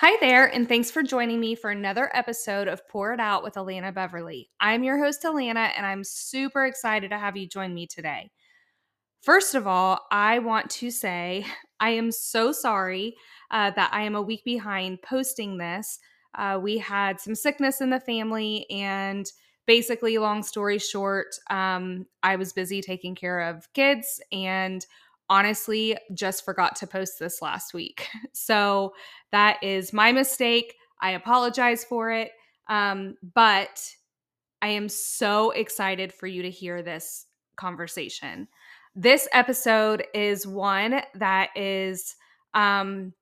Hi there, and thanks for joining me for another episode of Pour It Out with Alana Beverly. I'm your host, Alana, and I'm super excited to have you join me today. First of all, I want to say I am so sorry uh, that I am a week behind posting this. Uh, we had some sickness in the family, and basically, long story short, um, I was busy taking care of kids and honestly just forgot to post this last week. So that is my mistake. I apologize for it. Um, but I am so excited for you to hear this conversation. This episode is one that is um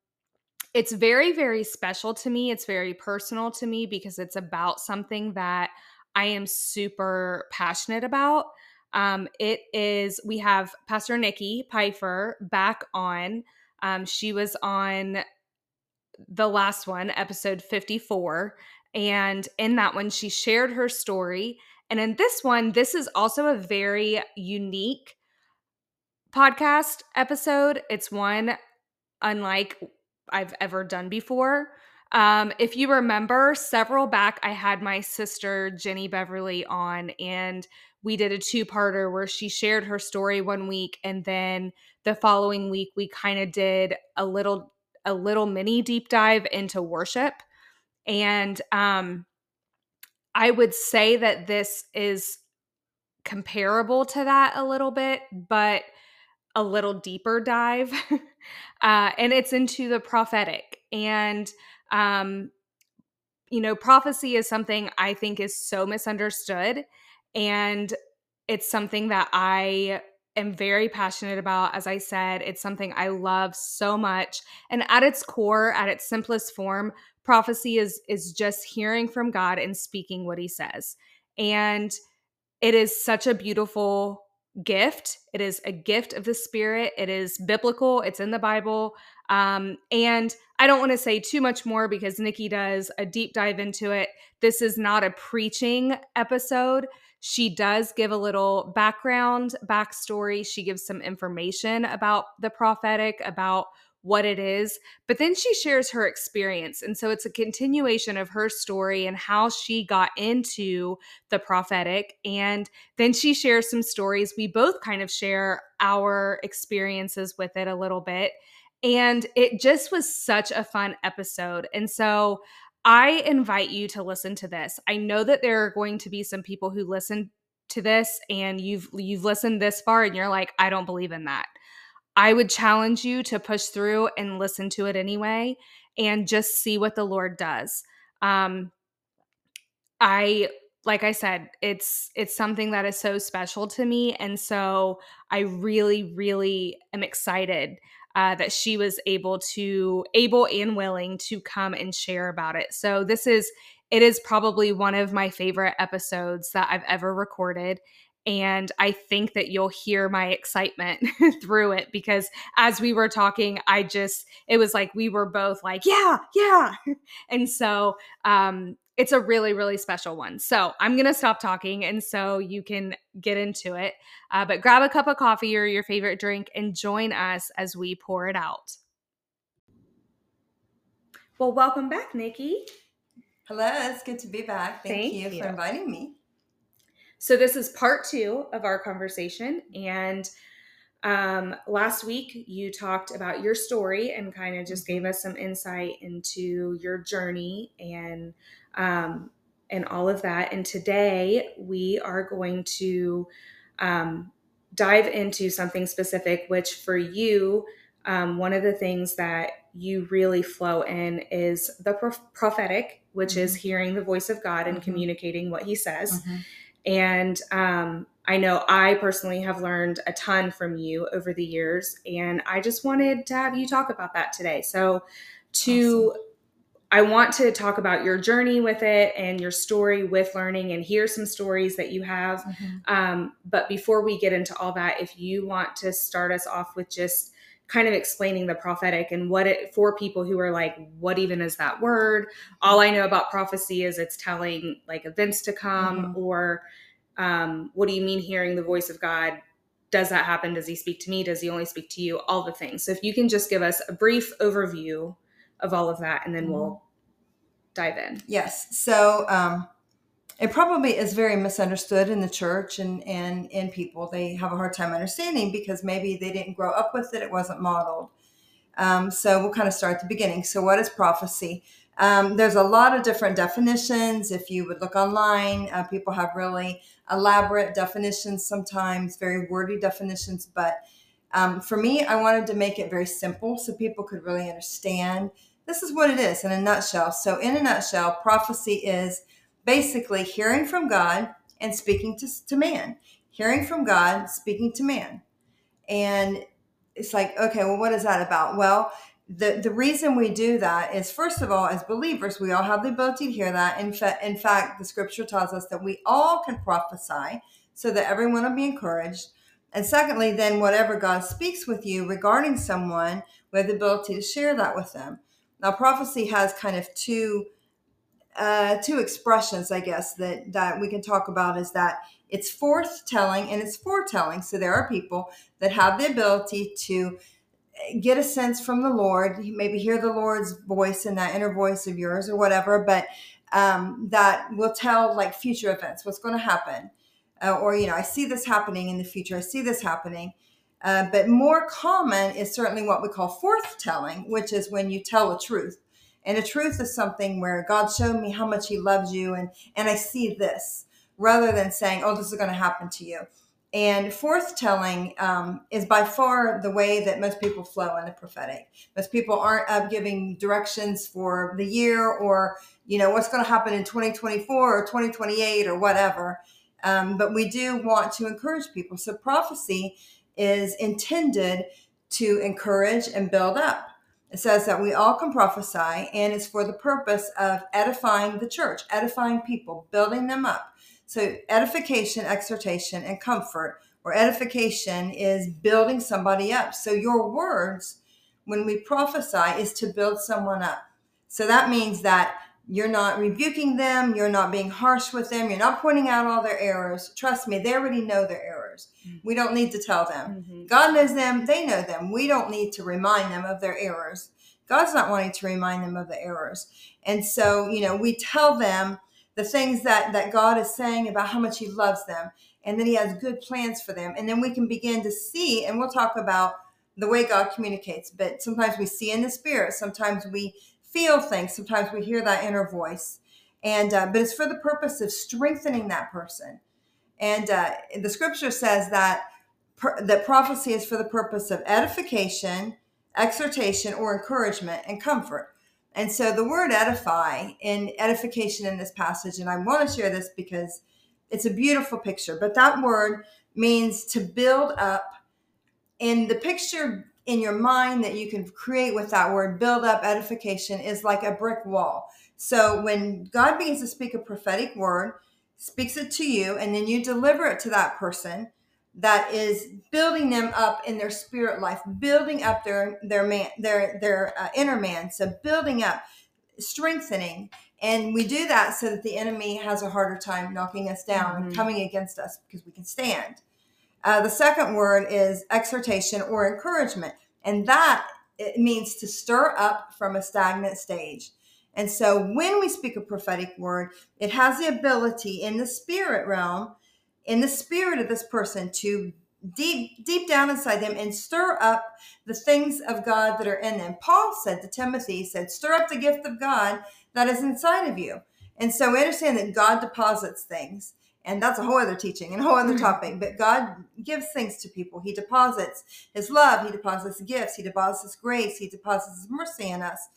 it's very very special to me. It's very personal to me because it's about something that I am super passionate about. Um, it is, we have Pastor Nicki Pfeifer back on. Um, she was on the last one, episode 54. And in that one, she shared her story. And in this one, this is also a very unique podcast episode. It's one unlike I've ever done before. Um, if you remember, several back, I had my sister Jenny Beverly on, and we did a two parter where she shared her story one week, and then the following week we kind of did a little a little mini deep dive into worship, and um, I would say that this is comparable to that a little bit, but a little deeper dive, uh, and it's into the prophetic and um, you know, prophecy is something I think is so misunderstood. And it's something that I am very passionate about. As I said, it's something I love so much. And at its core, at its simplest form, prophecy is is just hearing from God and speaking what he says. And it is such a beautiful gift. It is a gift of the spirit. It is biblical. It's in the Bible. Um, and I don't want to say too much more because Nicki does a deep dive into it. This is not a preaching episode. She does give a little background, backstory. She gives some information about the prophetic, about what it is, but then she shares her experience. And so it's a continuation of her story and how she got into the prophetic. And then she shares some stories. We both kind of share our experiences with it a little bit. And it just was such a fun episode. And so I invite you to listen to this. I know that there are going to be some people who listen to this and you've you've listened this far and you're like I don't believe in that. I would challenge you to push through and listen to it anyway and just see what the Lord does. Um I like I said, it's it's something that is so special to me and so I really really am excited uh, that she was able to able and willing to come and share about it. So this is it is probably one of my favorite episodes that i've ever recorded. And i think that you'll hear my excitement through it because as we were talking i just it was like we were both like yeah yeah. And so um it's a really really special one. So i'm gonna stop talking and so you can get into it uh, but grab a cup of coffee or your favorite drink and join us as we pour it out. Well welcome back nicki. Hello it's good to be back. Thank, thank you, you. for inviting me. So this is part two of our conversation and um, last week, you talked about your story and kind of just gave us some insight into your journey and um, and all of that. And today we are going to um, dive into something specific, which for you, um, one of the things that you really flow in is the prophetic, which mm-hmm. is hearing the voice of God and mm-hmm. communicating what He says. Mm-hmm. And um, I know I personally have learned a ton from you over the years, and I just wanted to have you talk about that today. So, to awesome. I want to talk about your journey with it and your story with learning and hear some stories that you have. Mm-hmm. Um, but before we get into all that, if you want to start us off with just kind of explaining the prophetic and what it for people who are like, what even is that word? All I know about prophecy is it's telling like events to come, mm-hmm. or um, what do you mean hearing the voice of God? Does that happen? Does he speak to me? Does he only speak to you? All the things. So if you can just give us a brief overview of all of that, and then mm-hmm. we'll dive in. Yes. So um, it probably is very misunderstood in the church and, and in people. They have a hard time understanding because maybe they didn't grow up with it, it wasn't modeled. Um, so we'll kind of start at the beginning. So, what is prophecy? Um, there's a lot of different definitions. If you would look online, uh, people have really elaborate definitions, sometimes very wordy definitions. But um, for me, I wanted to make it very simple so people could really understand. This is what it is in a nutshell. So, in a nutshell, prophecy is basically hearing from God and speaking to, to man. Hearing from God, speaking to man. And it's like, okay, well, what is that about? Well, the, the reason we do that is first of all, as believers, we all have the ability to hear that. In, fa- in fact, the scripture tells us that we all can prophesy so that everyone will be encouraged. And secondly, then whatever God speaks with you regarding someone, we have the ability to share that with them. Now, prophecy has kind of two uh, two expressions, I guess, that that we can talk about is that it's forthtelling and it's foretelling. So there are people that have the ability to get a sense from the Lord, maybe hear the Lord's voice in that inner voice of yours or whatever, but um, that will tell like future events, what's going to happen. Uh, or, you know, I see this happening in the future, I see this happening. Uh, but more common is certainly what we call forthtelling, which is when you tell a truth. And a truth is something where God showed me how much He loves you, and, and I see this, rather than saying, oh, this is going to happen to you. And forthtelling um, is by far the way that most people flow in the prophetic. Most people aren't up giving directions for the year or, you know, what's going to happen in 2024 or 2028 or whatever. Um, but we do want to encourage people. So prophecy is intended to encourage and build up. It says that we all can prophesy, and it's for the purpose of edifying the church, edifying people, building them up. So, edification, exhortation, and comfort, or edification is building somebody up. So, your words, when we prophesy, is to build someone up. So, that means that you're not rebuking them, you're not being harsh with them, you're not pointing out all their errors. Trust me, they already know their errors. Mm-hmm. We don't need to tell them. Mm-hmm. God knows them, they know them. We don't need to remind them of their errors. God's not wanting to remind them of the errors. And so, you know, we tell them the things that that God is saying about how much he loves them and then he has good plans for them and then we can begin to see and we'll talk about the way God communicates but sometimes we see in the spirit sometimes we feel things. Sometimes we hear that inner voice. And uh, but it's for the purpose of strengthening that person. And uh, the scripture says that that prophecy is for the purpose of edification exhortation or encouragement and comfort. And so the word edify in edification in this passage, and I want to share this because it's a beautiful picture, but that word means to build up. And the picture in your mind that you can create with that word, build up, edification, is like a brick wall. So when God begins to speak a prophetic word, speaks it to you, and then you deliver it to that person, that is building them up in their spirit life, building up their their man their their uh, inner man. So building up, strengthening, and we do that so that the enemy has a harder time knocking us down mm-hmm. and coming against us because we can stand. Uh, the second word is exhortation or encouragement, and that it means to stir up from a stagnant stage. And so when we speak a prophetic word, it has the ability in the spirit realm in the spirit of this person to deep deep down inside them and stir up the things of God that are in them. Paul said to Timothy, he said, stir up the gift of God that is inside of you. And so we understand that God deposits things. And that's a whole other teaching and a whole other mm-hmm. topic. But God gives things to people. He deposits his love, he deposits gifts, he deposits his grace, he deposits his mercy in us.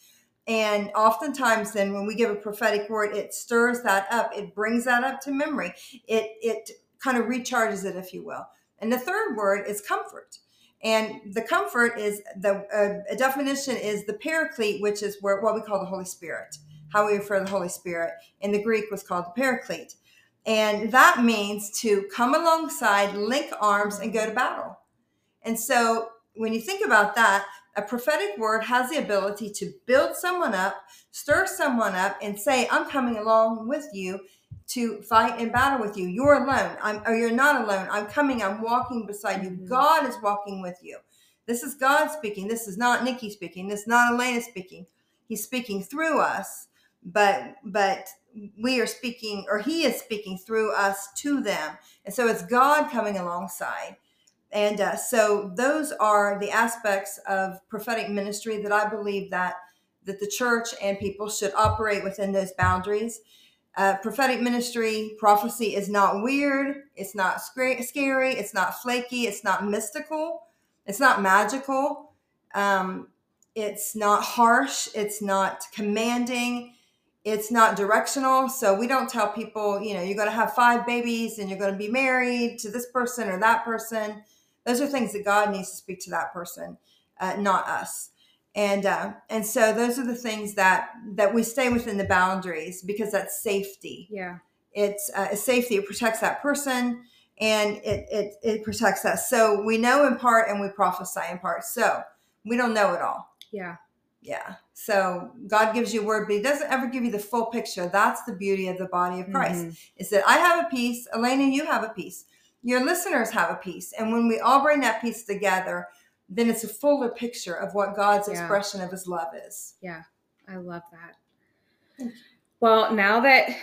And oftentimes, then, when we give a prophetic word, it stirs that up. It brings that up to memory. It it kind of recharges it, if you will. And the third word is comfort. And the comfort is the uh, definition is the paraclete, which is where, what we call the Holy Spirit, how we refer to the Holy Spirit. In the Greek was called the paraclete. And that means to come alongside, link arms, and go to battle. And so when you think about that, a prophetic word has the ability to build someone up, stir someone up, and say, I'm coming along with you to fight in battle with you. You're alone. I'm, or you're not alone. I'm coming. I'm walking beside you. Mm-hmm. God is walking with you. This is God speaking. This is not Nicki speaking. This is not Alana speaking. he's speaking through us but but we are speaking or he is speaking through us to them. And so it's god coming alongside. And uh, so those are the aspects of prophetic ministry that i believe that that the church and people should operate within those boundaries. Uh, prophetic ministry prophecy is not weird. It's not scary. It's not flaky. It's not mystical. It's not magical. Um, it's not harsh. It's not commanding it's not directional. So we don't tell people, you know, you're going to have five babies and you're going to be married to this person or that person. Those are things that God needs to speak to that person, uh, not us. And uh, and so those are the things that that we stay within the boundaries because that's safety. Yeah, it's uh, safety. It protects that person and it, it it protects us. So we know in part and we prophesy in part. So we don't know it all. Yeah. Yeah. So God gives you a word, but He doesn't ever give you the full picture. That's the beauty of the body of Christ. Mm-hmm. Is that I have a piece, Alana, you have a piece, your listeners have a piece, and when we all bring that piece together, then it's a fuller picture of what God's yeah. expression of His love is. Yeah, I love that. Well, now that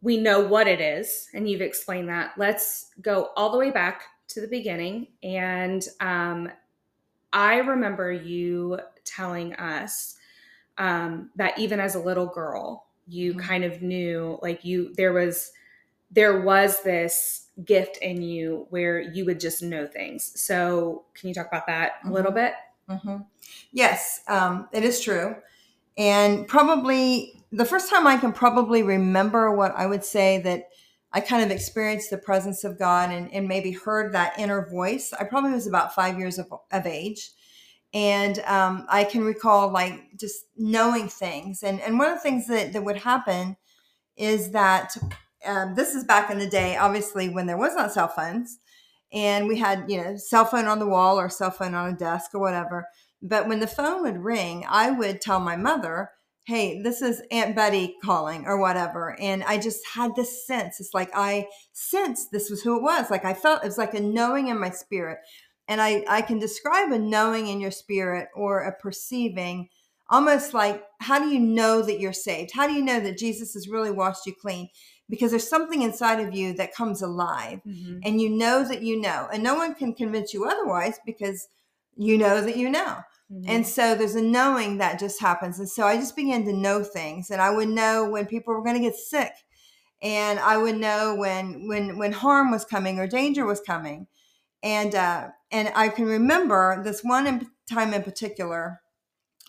we know what it is, and you've explained that, let's go all the way back to the beginning. And um, I remember you telling us um, that even as a little girl, you mm-hmm. kind of knew like you there was there was this gift in you where you would just know things. So, can you talk about that a mm-hmm. little bit? Mm-hmm. Yes, um, it is true. And probably the first time I can probably remember what I would say that I kind of experienced the presence of God and, and maybe heard that inner voice. I probably was about five years of, of age and um, I can recall like just knowing things. And and one of the things that that would happen is that um, this is back in the day, obviously when there was not cell phones, and we had you know cell phone on the wall or cell phone on a desk or whatever. But when the phone would ring, I would tell my mother, "Hey, this is Aunt Betty calling" or whatever, and I just had this sense. It's like I sensed this was who it was. Like I felt it was like a knowing in my spirit and I, I can describe a knowing in your spirit or a perceiving almost like how do you know that you're saved? How do you know that Jesus has really washed you clean? Because there's something inside of you that comes alive mm-hmm. and you know that you know. And no one can convince you otherwise because you know that you know. Mm-hmm. And so there's a knowing that just happens. And so I just began to know things and I would know when people were going to get sick and I would know when when when harm was coming or danger was coming and uh, and I can remember this one in, time in particular,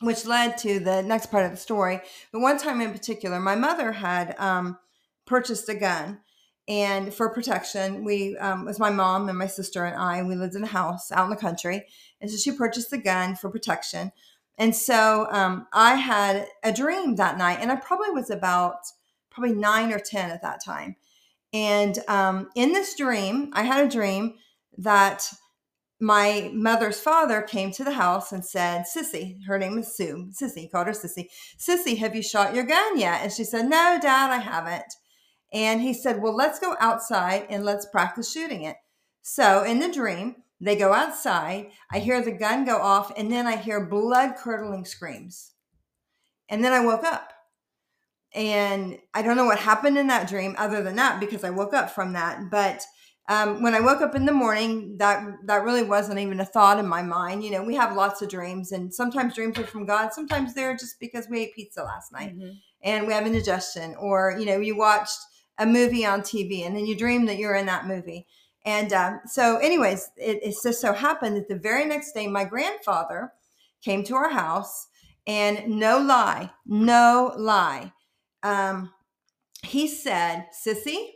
which led to the next part of the story. But one time in particular, my mother had um, purchased a gun, and for protection, we um, was my mom and my sister and I. We lived in a house out in the country, and so she purchased a gun for protection. And so um, I had a dream that night, and I probably was about probably nine or ten at that time. And um, in this dream, I had a dream that my mother's father came to the house and said, Sissy, her name is Sue. Sissy, he called her Sissy. Sissy, have you shot your gun yet? And she said, No, Dad, I haven't. And he said, Well, let's go outside and let's practice shooting it. So in the dream, they go outside. I hear the gun go off, and then I hear blood curdling screams. And then I woke up. And I don't know what happened in that dream other than that because I woke up from that. But um, when I woke up in the morning, that that really wasn't even a thought in my mind. You know, we have lots of dreams, and sometimes dreams are from God. Sometimes they're just because we ate pizza last night mm-hmm. and we have indigestion, or you know, you watched a movie on TV and then you dream that you're in that movie. And um, so, anyways, it, it just so happened that the very next day, my grandfather came to our house, and no lie, no lie, um, he said, "Sissy."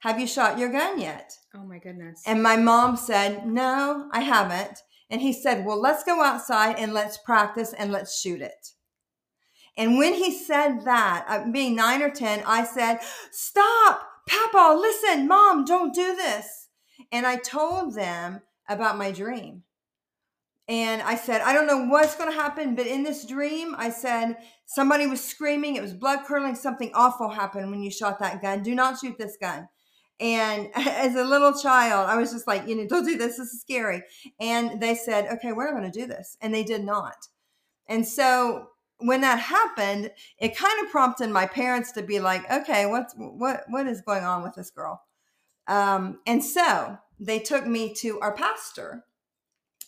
Have you shot your gun yet? Oh my goodness. And my mom said, No, I haven't. And he said, Well, let's go outside and let's practice and let's shoot it. And when he said that, uh, being nine or 10, I said, Stop, Papa, listen, mom, don't do this. And I told them about my dream. And I said, I don't know what's going to happen, but in this dream, I said, somebody was screaming. It was blood curdling. Something awful happened when you shot that gun. Do not shoot this gun. And as a little child, I was just like, you know, don't do this. This is scary. And they said, okay, we're not going to do this. And they did not. And so when that happened, it kind of prompted my parents to be like, okay, what's what what is going on with this girl? Um, and so they took me to our pastor.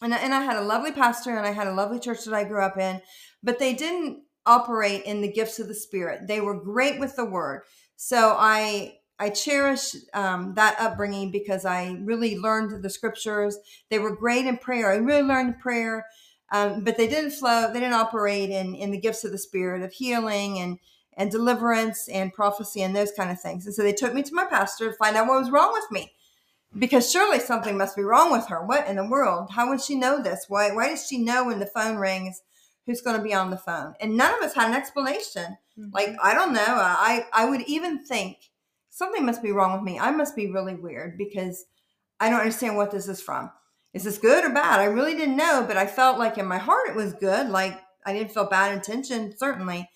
And I, and I had a lovely pastor and I had a lovely church that I grew up in, but they didn't operate in the gifts of the spirit. They were great with the word. So I I cherish um, that upbringing because I really learned the scriptures. They were great in prayer. I really learned prayer, um, but they didn't flow. They didn't operate in in the gifts of the spirit of healing and and deliverance and prophecy and those kind of things. And so they took me to my pastor to find out what was wrong with me, because surely something must be wrong with her. What in the world? How would she know this? Why why does she know when the phone rings? Who's going to be on the phone? And none of us had an explanation. Mm-hmm. Like I don't know. I I would even think something must be wrong with me. I must be really weird because I don't understand what this is from. Is this good or bad? I really didn't know, but I felt like in my heart it was good. Like I didn't feel bad intention, certainly.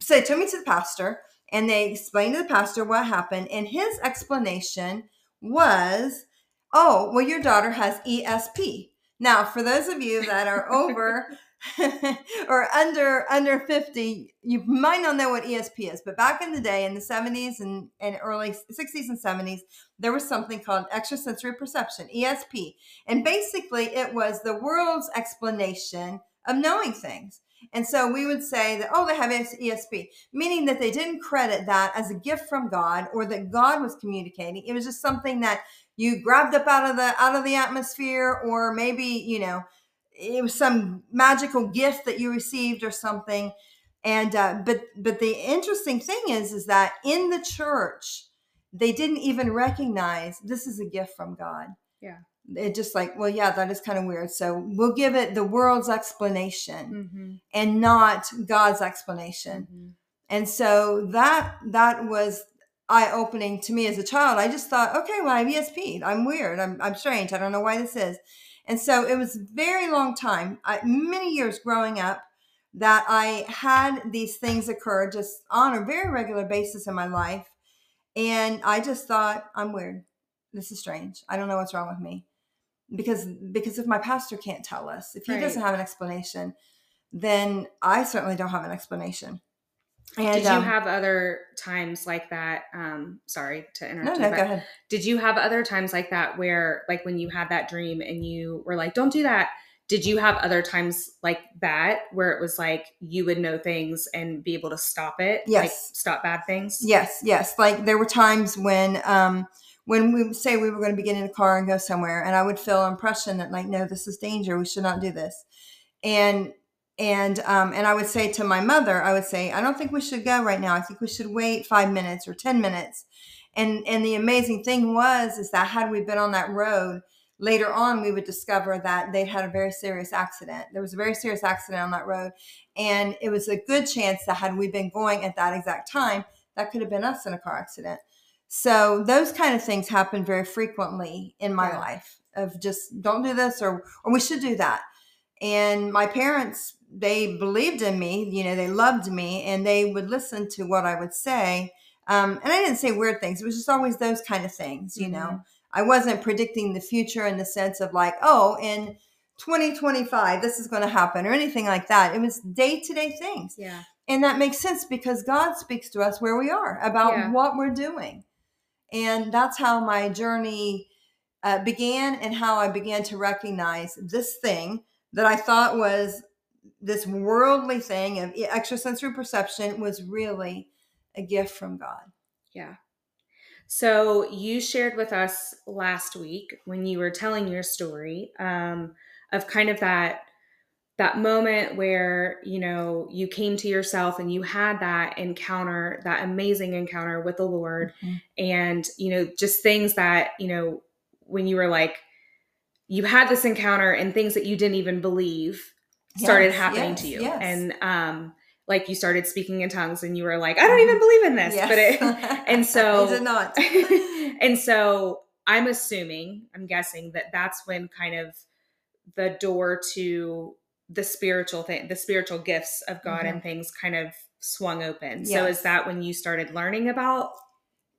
So they took me to the pastor and they explained to the pastor what happened. And his explanation was, oh, well, your daughter has ESP. Now, for those of you that are over or under under 50 you might not know what esp is but back in the day in the 70s and, and early 60s and 70s there was something called extrasensory perception esp and basically it was the world's explanation of knowing things. And so we would say that oh they have esp meaning that they didn't credit that as a gift from god or that god was communicating. It was just something that you grabbed up out of the out of the atmosphere or maybe you know it was some magical gift that you received or something. And uh, but but the interesting thing is is that in the church they didn't even recognize this is a gift from god. Yeah. It just like well yeah that is kind of weird. So we'll give it the world's explanation mm-hmm. and not god's explanation. Mm-hmm. and so that that was eye-opening to me as a child. I just thought okay well i'm esp i'm weird. I'm, I'm strange. I don't know why this is and so it was a very long time, I, many years growing up, that I had these things occur just on a very regular basis in my life. And I just thought, I'm weird. This is strange. I don't know what's wrong with me. Because because if my pastor can't tell us, if he right. doesn't have an explanation, then I certainly don't have an explanation. And, did you um, have other times like that? Um, sorry to interrupt. No, no, go ahead. Did you have other times like that where, like, when you had that dream and you were like, "Don't do that"? Did you have other times like that where it was like you would know things and be able to stop it? Yes, like, stop bad things. Yes, yes. Like there were times when, um, when we say we were going to be getting in a car and go somewhere, and I would feel an impression that like, no, this is danger. We should not do this. And and um, and I would say to my mother, I would say, I don't think we should go right now. I think we should wait five minutes or ten minutes. And and the amazing thing was is that had we been on that road later on, we would discover that they'd had a very serious accident. There was a very serious accident on that road, and it was a good chance that had we been going at that exact time, that could have been us in a car accident. So those kind of things happen very frequently in my yeah. life of just don't do this or or we should do that. And my parents they believed in me, you know, they loved me and they would listen to what I would say. Um, and I didn't say weird things. It was just always those kind of things, you mm-hmm. know. I wasn't predicting the future in the sense of like, oh, in 2025, this is going to happen or anything like that. It was day to day things. Yeah. And that makes sense because God speaks to us where we are about yeah. what we're doing. And that's how my journey uh, began and how I began to recognize this thing that I thought was this worldly thing of extrasensory perception was really a gift from God. Yeah. So you shared with us last week when you were telling your story um, of kind of that that moment where you know you came to yourself and you had that encounter that amazing encounter with the lord mm-hmm. and you know just things that you know when you were like you had this encounter and things that you didn't even believe started yes, happening yes, to you. yes. and um like you started speaking in tongues and you were like i don't even believe in this but it and so did not. and so i'm assuming i'm guessing that that's when kind of the door to the spiritual thing the spiritual gifts of god mm-hmm. and things kind of swung open. So is that when you started learning about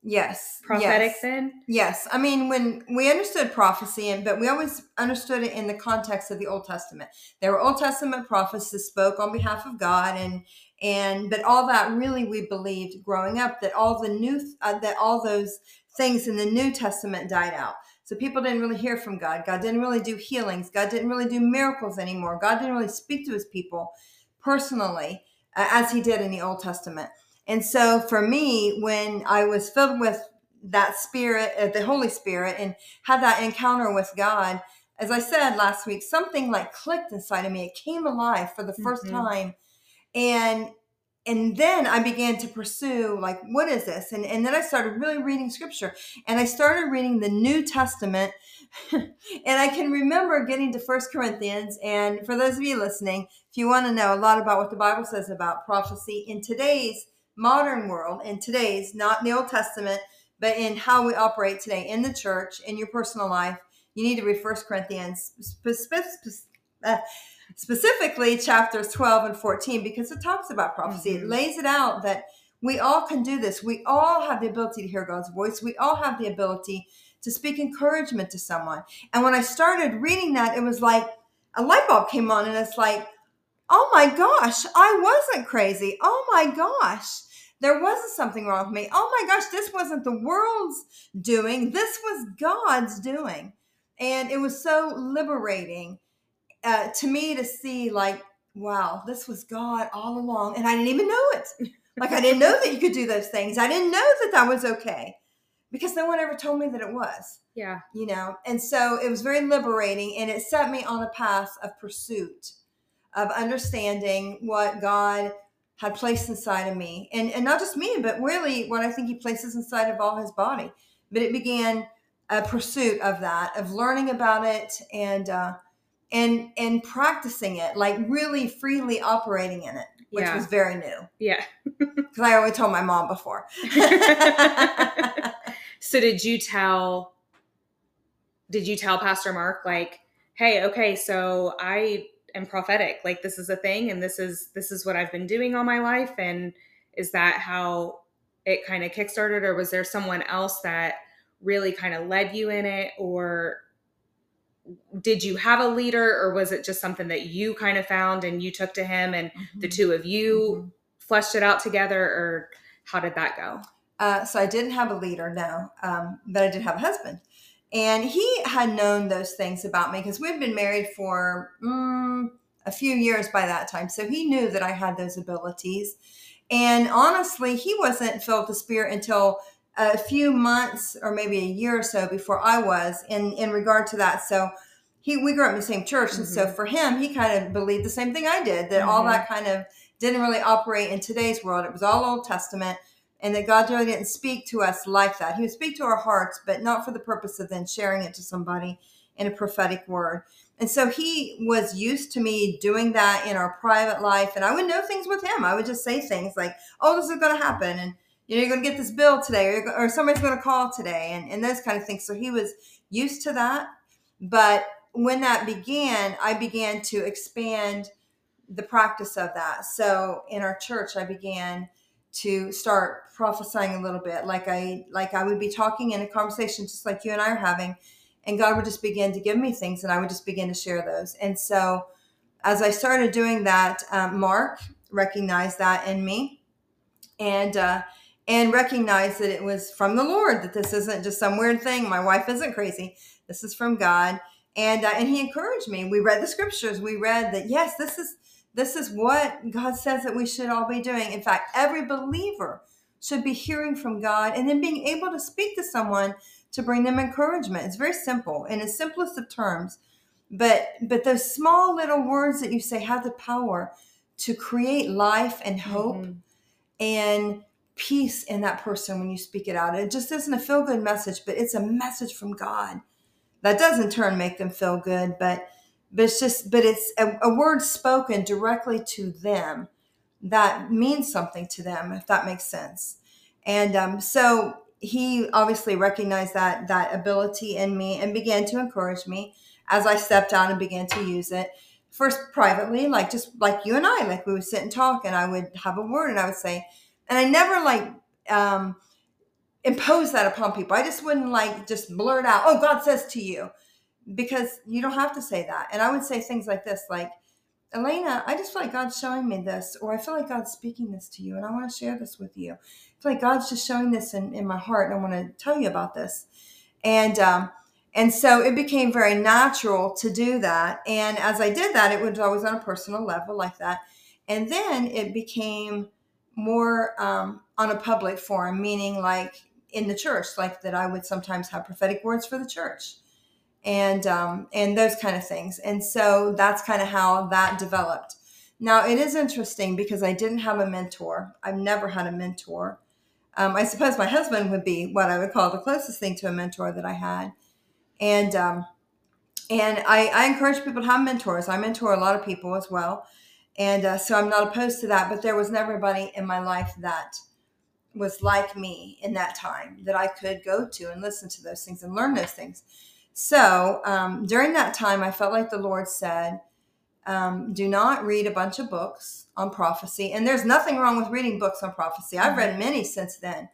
Yes. prophetic yes. then? Yes, I mean when we understood prophecy, and but we always understood it in the context of the Old Testament. There were Old Testament prophets that spoke on behalf of God, and and but all that really we believed growing up that all the new uh, that all those things in the New Testament died out. So people didn't really hear from God. God didn't really do healings. God didn't really do miracles anymore. God didn't really speak to His people personally uh, as He did in the Old Testament. And so for me, when I was filled with that spirit, uh, the Holy Spirit, and had that encounter with God, as I said last week, something like clicked inside of me. It came alive for the 1st Mhm. time. And and then I began to pursue like what is this? And and then I started really reading scripture. And I started reading the New Testament. and I can remember getting to First Corinthians. And for those of you listening, if you want to know a lot about what the Bible says about prophecy in today's modern world, in today's, not in the Old Testament, but in how we operate today in the church, in your personal life, you need to read First Corinthians, uh, specifically chapters 12 and 14, because it talks about prophecy. It Mhm. lays it out that we all can do this. We all have the ability to hear God's voice. We all have the ability to speak encouragement to someone. And when I started reading that, it was like a light bulb came on, and it's like, oh my gosh, I wasn't crazy. Oh my gosh, there wasn't something wrong with me. Oh my gosh, this wasn't the world's doing, this was God's doing. And it was so liberating uh, to me to see, like, wow, this was God all along. And I didn't even know it. Like, I didn't know that you could do those things. I didn't know that that was okay because no one ever told me that it was Yeah. you know and so it was very liberating and it set me on a path of pursuit of understanding what god had placed inside of me and and not just me but really what i think he places inside of all his body but it began a pursuit of that of learning about it and uh and and practicing it like really freely operating in it which Yeah. was very new Yeah. because i always told my mom before so did you tell did you tell Pastor Mark like, "Hey, okay, so I am prophetic. Like this is a thing and this is this is what I've been doing all my life and is that how it kind of kickstarted or was there someone else that really kind of led you in it or did you have a leader or was it just something that you kind of found and you took to him and the two of you Mhm. fleshed it out together or how did that go? Uh, so I didn't have a leader, no, um, but I did have a husband. And he had known those things about me because we'd been married for mm, a few years by that time. So he knew that I had those abilities. And honestly, he wasn't filled with the Spirit until a few months or maybe a year or so before I was in, in regard to that. So he, we grew up in the same church. And so Mhm. for him, he kind of believed the same thing I did, that all Mhm. that kind of didn't really operate in today's world. It was all Old Testament and that God really didn't speak to us like that. He would speak to our hearts, but not for the purpose of then sharing it to somebody in a prophetic word. And so he was used to me doing that in our private life, and I would know things with him. I would just say things like, "Oh, this is going to happen," and you know, you're going to get this bill today, or, or somebody's going to call today, and, and those kind of things. So he was used to that. But when that began, I began to expand the practice of that. So in our church, I began to start prophesying a little bit like i like i would be talking in a conversation just like you and i are having and god would just begin to give me things and i would just begin to share those. And so as i started doing that um, mark recognized that in me and uh and recognized that it was from the lord that this isn't just some weird thing. My wife isn't crazy. This is from god. And uh, and he encouraged me. We read the scriptures. We read that yes this is this is what God says that we should all be doing. In fact, every believer should be hearing from God and then being able to speak to someone to bring them encouragement. It's very simple in its simplest of terms. But but those small little words that you say have the power to create life and hope Mhm. and peace in that person when you speak it out. It just isn't a feel good message, but it's a message from God. That does in turn make them feel good, but but it's just but it's a, a word spoken directly to them that means something to them, if that makes sense. And um, so he obviously recognized that that ability in me and began to encourage me as I stepped out and began to use it. First privately, like just like you and I, like we would sit and talk, and I would have a word, and I would say, and I never like um, impose that upon people. I just wouldn't like just blurt out, "Oh, God says to you," because you don't have to say that. And I would say things like this, like, "Alana, I just feel like God's showing me this, or I feel like God's speaking this to you, and I want to share this with you. I feel like God's just showing this in, in my heart, and I want to tell you about this." And um, and so it became very natural to do that. And as I did that, it was always on a personal level like that. And then it became more um, on a public forum, meaning like in the church, like that I would sometimes have prophetic words for the church and um, and those kind of things. And so that's kind of how that developed. Now it is interesting because I didn't have a mentor. I've never had a mentor. Um, I suppose my husband would be what I would call the closest thing to a mentor that I had, and um, and I, I encourage people to have mentors. I mentor a lot of people as well, and uh, so I'm not opposed to that. But there was never anybody in my life that was like me in that time that I could go to and listen to those things and learn those things. So um, during that time, I felt like the Lord said, um, do not read a bunch of books on prophecy. And there's nothing wrong with reading books on prophecy. I've read many since then.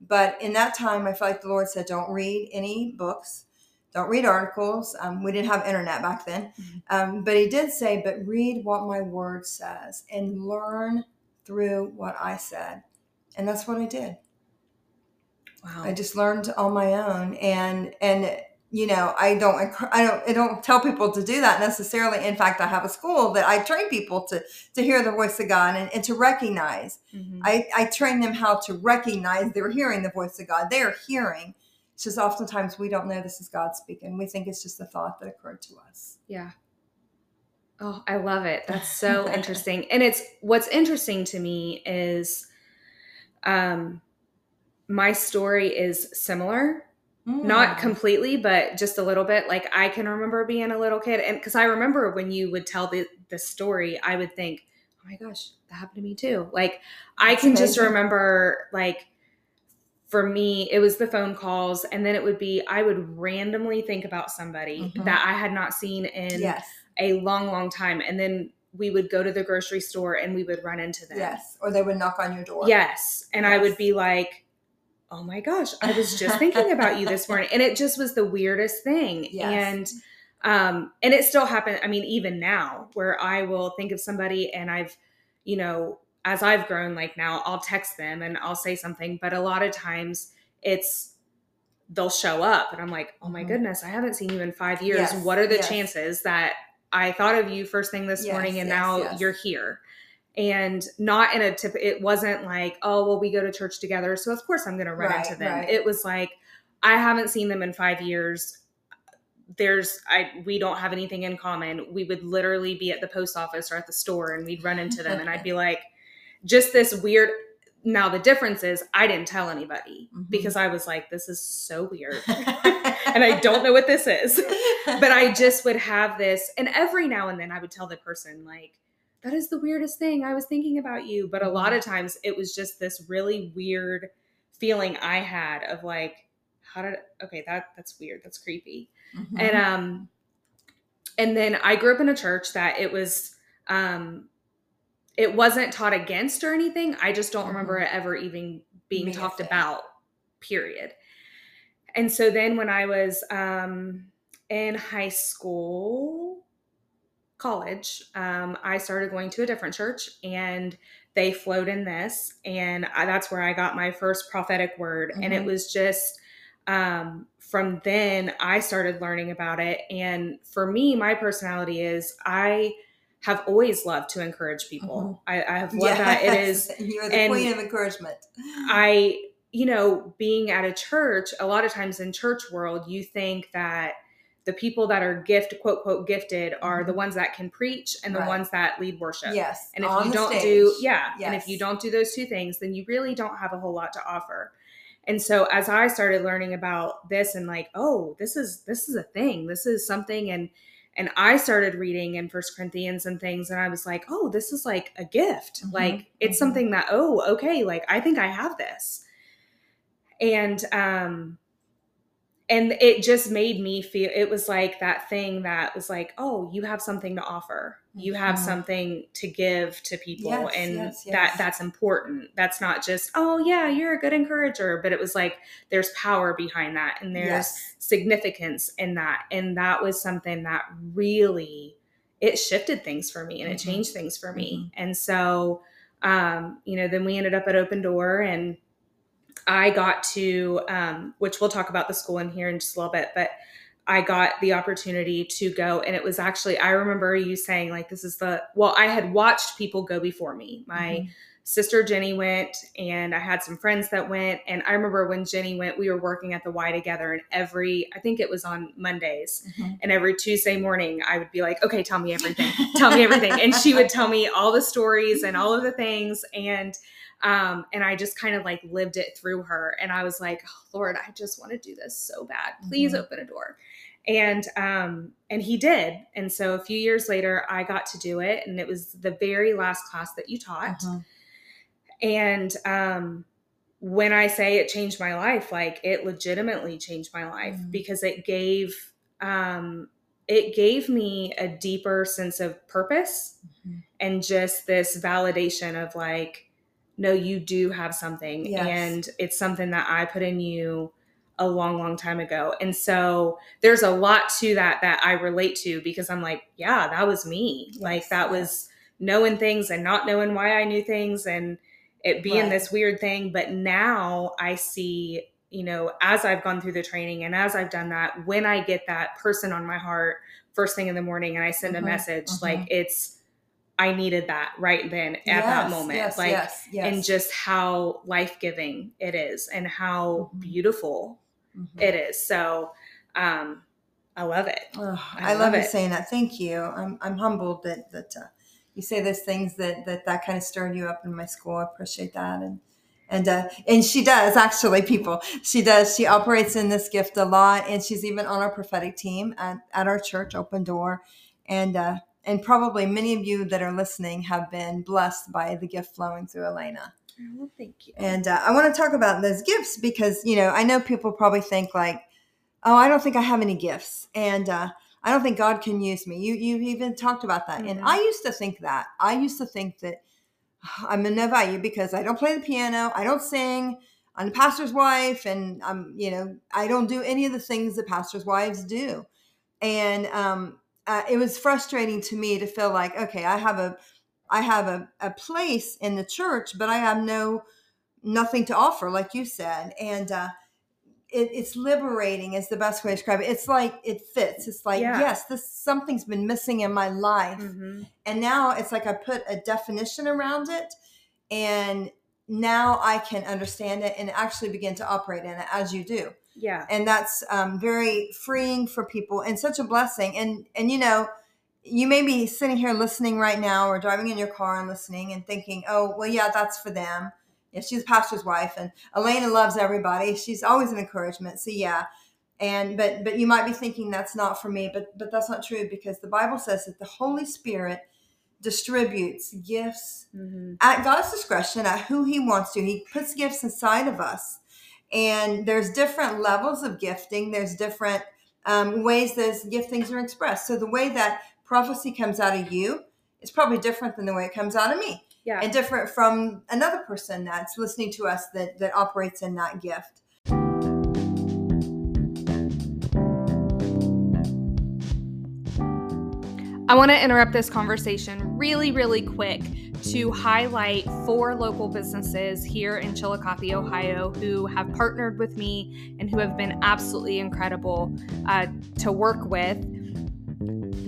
But in that time, I felt like the Lord said, don't read any books, don't read articles. Um, we didn't have internet back then. Mm-hmm. Um, but He did say, but read what my word says and learn through what I said. And that's what I did. Wow. I just learned on my own. And, and, you know i don't i don't i don't tell people to do that necessarily. In fact i have a school that i train people to to hear the voice of god and, and to recognize. Mm-hmm. I, I train them how to recognize they're hearing the voice of god. They're hearing. It's just oftentimes we don't know this is god speaking. We think it's just a thought that occurred to us. Yeah. Oh i love it. That's so interesting. And it's what's interesting to me is um my story is similar Mm. Not completely, but just a little bit. Like I can remember being a little kid, and because I remember when you would tell the the story, I would think, "Oh my gosh, that happened to me too." Like I can amazing. just remember, like for me, it was the phone calls, and then it would be I would randomly think about somebody mm-hmm. that I had not seen in yes. a long, long time, and then we would go to the grocery store and we would run into them. Yes, or they would knock on your door. Yes, and yes. I would be like oh my gosh, I was just thinking about you this morning. And it just was the weirdest thing. Yes. And um, and it still happened. I mean, even now, where I will think of somebody and I've, you know, as I've grown, like now I'll text them and I'll say something, but a lot of times it's they'll show up and I'm like, oh my mm-hmm. goodness, I haven't seen you in five years. Yes. What are the yes. chances that I thought of you first thing this yes, morning and now you're here? And not in a tip it wasn't like oh well we go to church together so of course i'm going to run right, into them. right. it was like i haven't seen them in five years. There's i we don't have anything in common. We would literally be at the post office or at the store and we'd run into them and i'd be like just this weird now the difference is i didn't tell anybody mm-hmm. because i was like this is so weird. And i don't know what this is. But i just would have this and every now and then i would tell the person like that is the weirdest thing. I was thinking about you. But a lot of times it was just this really weird feeling I had of like, how did okay, that that's weird. That's creepy. Mm-hmm. And um and then I grew up in a church that it was um it wasn't taught against or anything. I just don't mm-hmm. remember it ever even being talked about, period. And so then when I was um in high school, college, um, I started going to a different church and they flowed in this. And I, that's where I got my first prophetic word. Mm-hmm. And it mm-hmm. was just um, from then I started learning about it. And for me, my personality is I have always loved to encourage people. Mm-hmm. I, I, have loved yes. that. It is. You're the queen of encouragement. I, you know, being at a church, a lot of times in church world, you think that the people that are gift quote quote gifted are mm-hmm. the ones that can preach and the right. ones that lead worship. Yes. And if you don't stage. do yeah, yes. and if you don't do those two things, then you really don't have a whole lot to offer. And so as I started learning about this and like, oh, this is this is a thing. This is something and and I started reading in First Corinthians and things and I was like, oh, this is like a gift. Mm-hmm. Like it's mm-hmm. something that oh, okay, like I think I have this. And um and it just made me feel it was like that thing that was like oh you have something to offer you have Mhm. something to give to people Yes, and yes, that that's important that's not just oh yeah you're a good encourager but it was like there's power behind that and there's Yes. significance in that and that was something that really it shifted things for me and it Mhm. changed things for me and so um you know then we ended up at open door and i got to um which we'll talk about the school in here in just a little bit but I got the opportunity to go and it was actually I remember you saying like this is the well I had watched people go before me. My Mhm. sister Jenny went and I had some friends that went and I remember when Jenny went we were working at the Y together and every I think it was on Mondays Mhm. and every Tuesday morning I would be like okay tell me everything tell me everything and she would tell me all the stories and all of the things and um and I just kind of like lived it through her and I was like oh, Lord I just want to do this so bad please Mhm. open a door and um and he did and so a few years later i got to do it and it was the very last class that you taught Mhm. and um when i say it changed my life like it legitimately changed my life Mhm. because it gave um it gave me a deeper sense of purpose Mhm. and just this validation of like no you do have something Yes. and it's something that i put in you a long long time ago and so there's a lot to that that i relate to because i'm like yeah that was me like that yes. was knowing things and not knowing why i knew things and it being Right. this weird thing but now i see you know as i've gone through the training and as i've done that when i get that person on my heart first thing in the morning and i send Mhm, a message mhm. like it's i needed that right then at that moment yes, like yes, yes. and just how life-giving it is and how Mhm. beautiful Mhm. it is so um i love it Oh, I I, love love you it. saying that. Thank you. I'm I'm humbled that that uh, you say those things that that that kind of stirred you up in my school. I appreciate that. And and uh, and she does actually. People, she does. She operates in this gift a lot, and she's even on our prophetic team at, at our church, Open Door, and uh, and probably many of you that are listening have been blessed by the gift flowing through Alana. well, thank you And uh, I want to talk about those gifts because, you know, I know people probably think like, oh, I don't think I have any gifts. And uh, I don't think God can use me. You, you even talked about that. And Mhm. I used to think that. I used to think that I'm of no value because I don't play the piano. I don't sing. I'm a pastor's wife. And I'm, you know, I don't do any of the things that pastors' wives do. And um, uh, it was frustrating to me to feel like, okay, I have a, I have a, a place in the church, but I have no nothing to offer, like you said. And uh, it, it's liberating is the best way to describe it. It's like it fits. It's like, Yeah. yes, this something's been missing in my life. Mhm. And now it's like I put a definition around it and now I can understand it and actually begin to operate in it as you do yeah and that's um, very freeing for people and such a blessing and and you know you may be sitting here listening right now or driving in your car and listening and thinking oh well yeah that's for them yeah she's a pastor's wife and alana loves everybody she's always an encouragement so yeah and but but you might be thinking that's not for me but but that's not true because the bible says that the holy spirit distributes gifts Mhm. at God's discretion at who He wants to. He puts gifts inside of us. And there's different levels of gifting, there's different um, ways those giftings are expressed. So the way that prophecy comes out of you is probably different than the way it comes out of me, yeah and different from another person that's listening to us that, that operates in that gift. I want to interrupt this conversation really, really quick to highlight four local businesses here in Chillicothe, Ohio, who have partnered with me and who have been absolutely incredible uh, to work with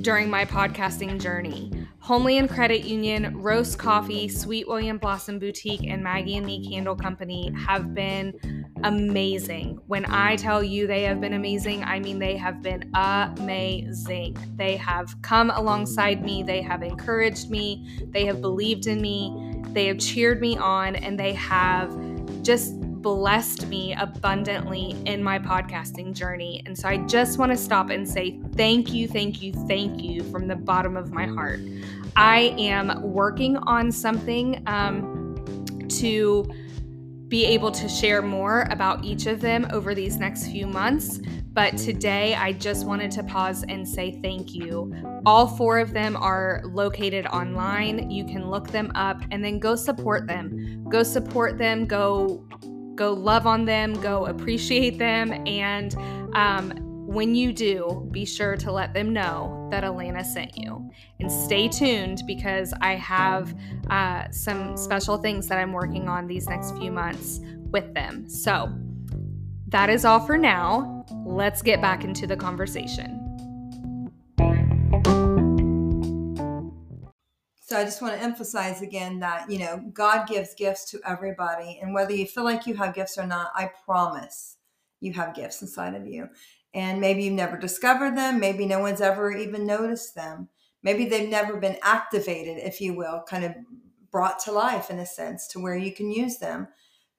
during my podcasting journey. Homeland Credit Union, Roast Coffee, Sweet William Blossom Boutique, and Maggie and Me Candle Company have been amazing. When I tell you they have been amazing, I mean they have been amazing. They have come alongside me, they have encouraged me, they have believed in me, they have cheered me on, and they have just blessed me abundantly in my podcasting journey. And so I just want to stop and say thank you, thank you, thank you from the bottom of my heart. I am working on something um, to be able to share more about each of them over these next few months. But today, I just wanted to pause and say thank you. All four of them are located online. You can look them up and then go support them. Go support them. Go go love on them. Go appreciate them. And um, when you do, be sure to let them know that Alana sent you. And stay tuned because I have uh, some special things that I'm working on these next few months with them. So that is all for now. Let's get back into the conversation. So I just want to emphasize again that, you know, God gives gifts to everybody. And whether you feel like you have gifts or not, I promise you have gifts inside of you. And maybe you've never discovered them maybe no one's ever even noticed them. Maybe they've never been activated if you will kind of brought to life in a sense to where you can use them.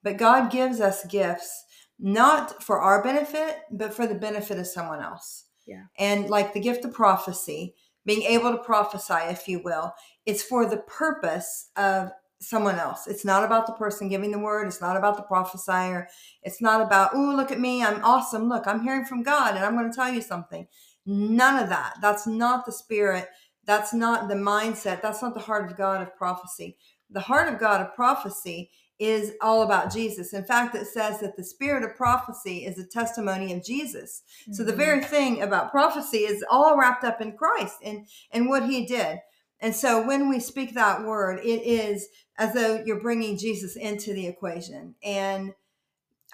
But god gives us gifts not for our benefit but for the benefit of someone else. Yeah. And like the gift of prophecy being able to prophesy if you will it's for the purpose of someone else. It's not about the person giving the word. It's not about the prophesier. It's not about, oh, look at me. I'm awesome. Look, I'm hearing from God and I'm going to tell you something. None of that. That's not the spirit. That's not the mindset. That's not the heart of God of prophecy. The heart of God of prophecy is all about Jesus. In fact, it says that the spirit of prophecy is a testimony of Jesus. Mm-hmm. So the mm-hmm. very thing about prophecy is all wrapped up in Christ and, and what he did. And so when we speak that word, it is as though you're bringing Jesus into the equation. And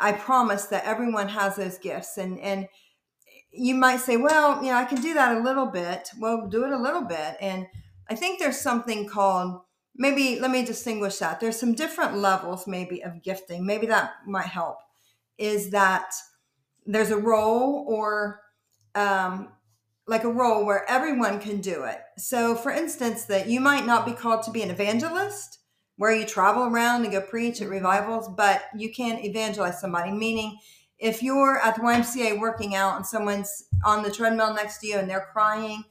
I promise that everyone has those gifts. And, and you might say, well, you know, I can do that a little bit. Well, do it a little bit. And I think there's something called, maybe let me distinguish that. There's some different levels, maybe, of gifting. Maybe that might help. Is that there's a role or um, like a role where everyone can do it. So, for instance, that you might not be called to be an evangelist, where you travel around and go preach at revivals, but you can evangelize somebody. Meaning, if you're at the YMCA working out and someone's on the treadmill next to you and they're crying,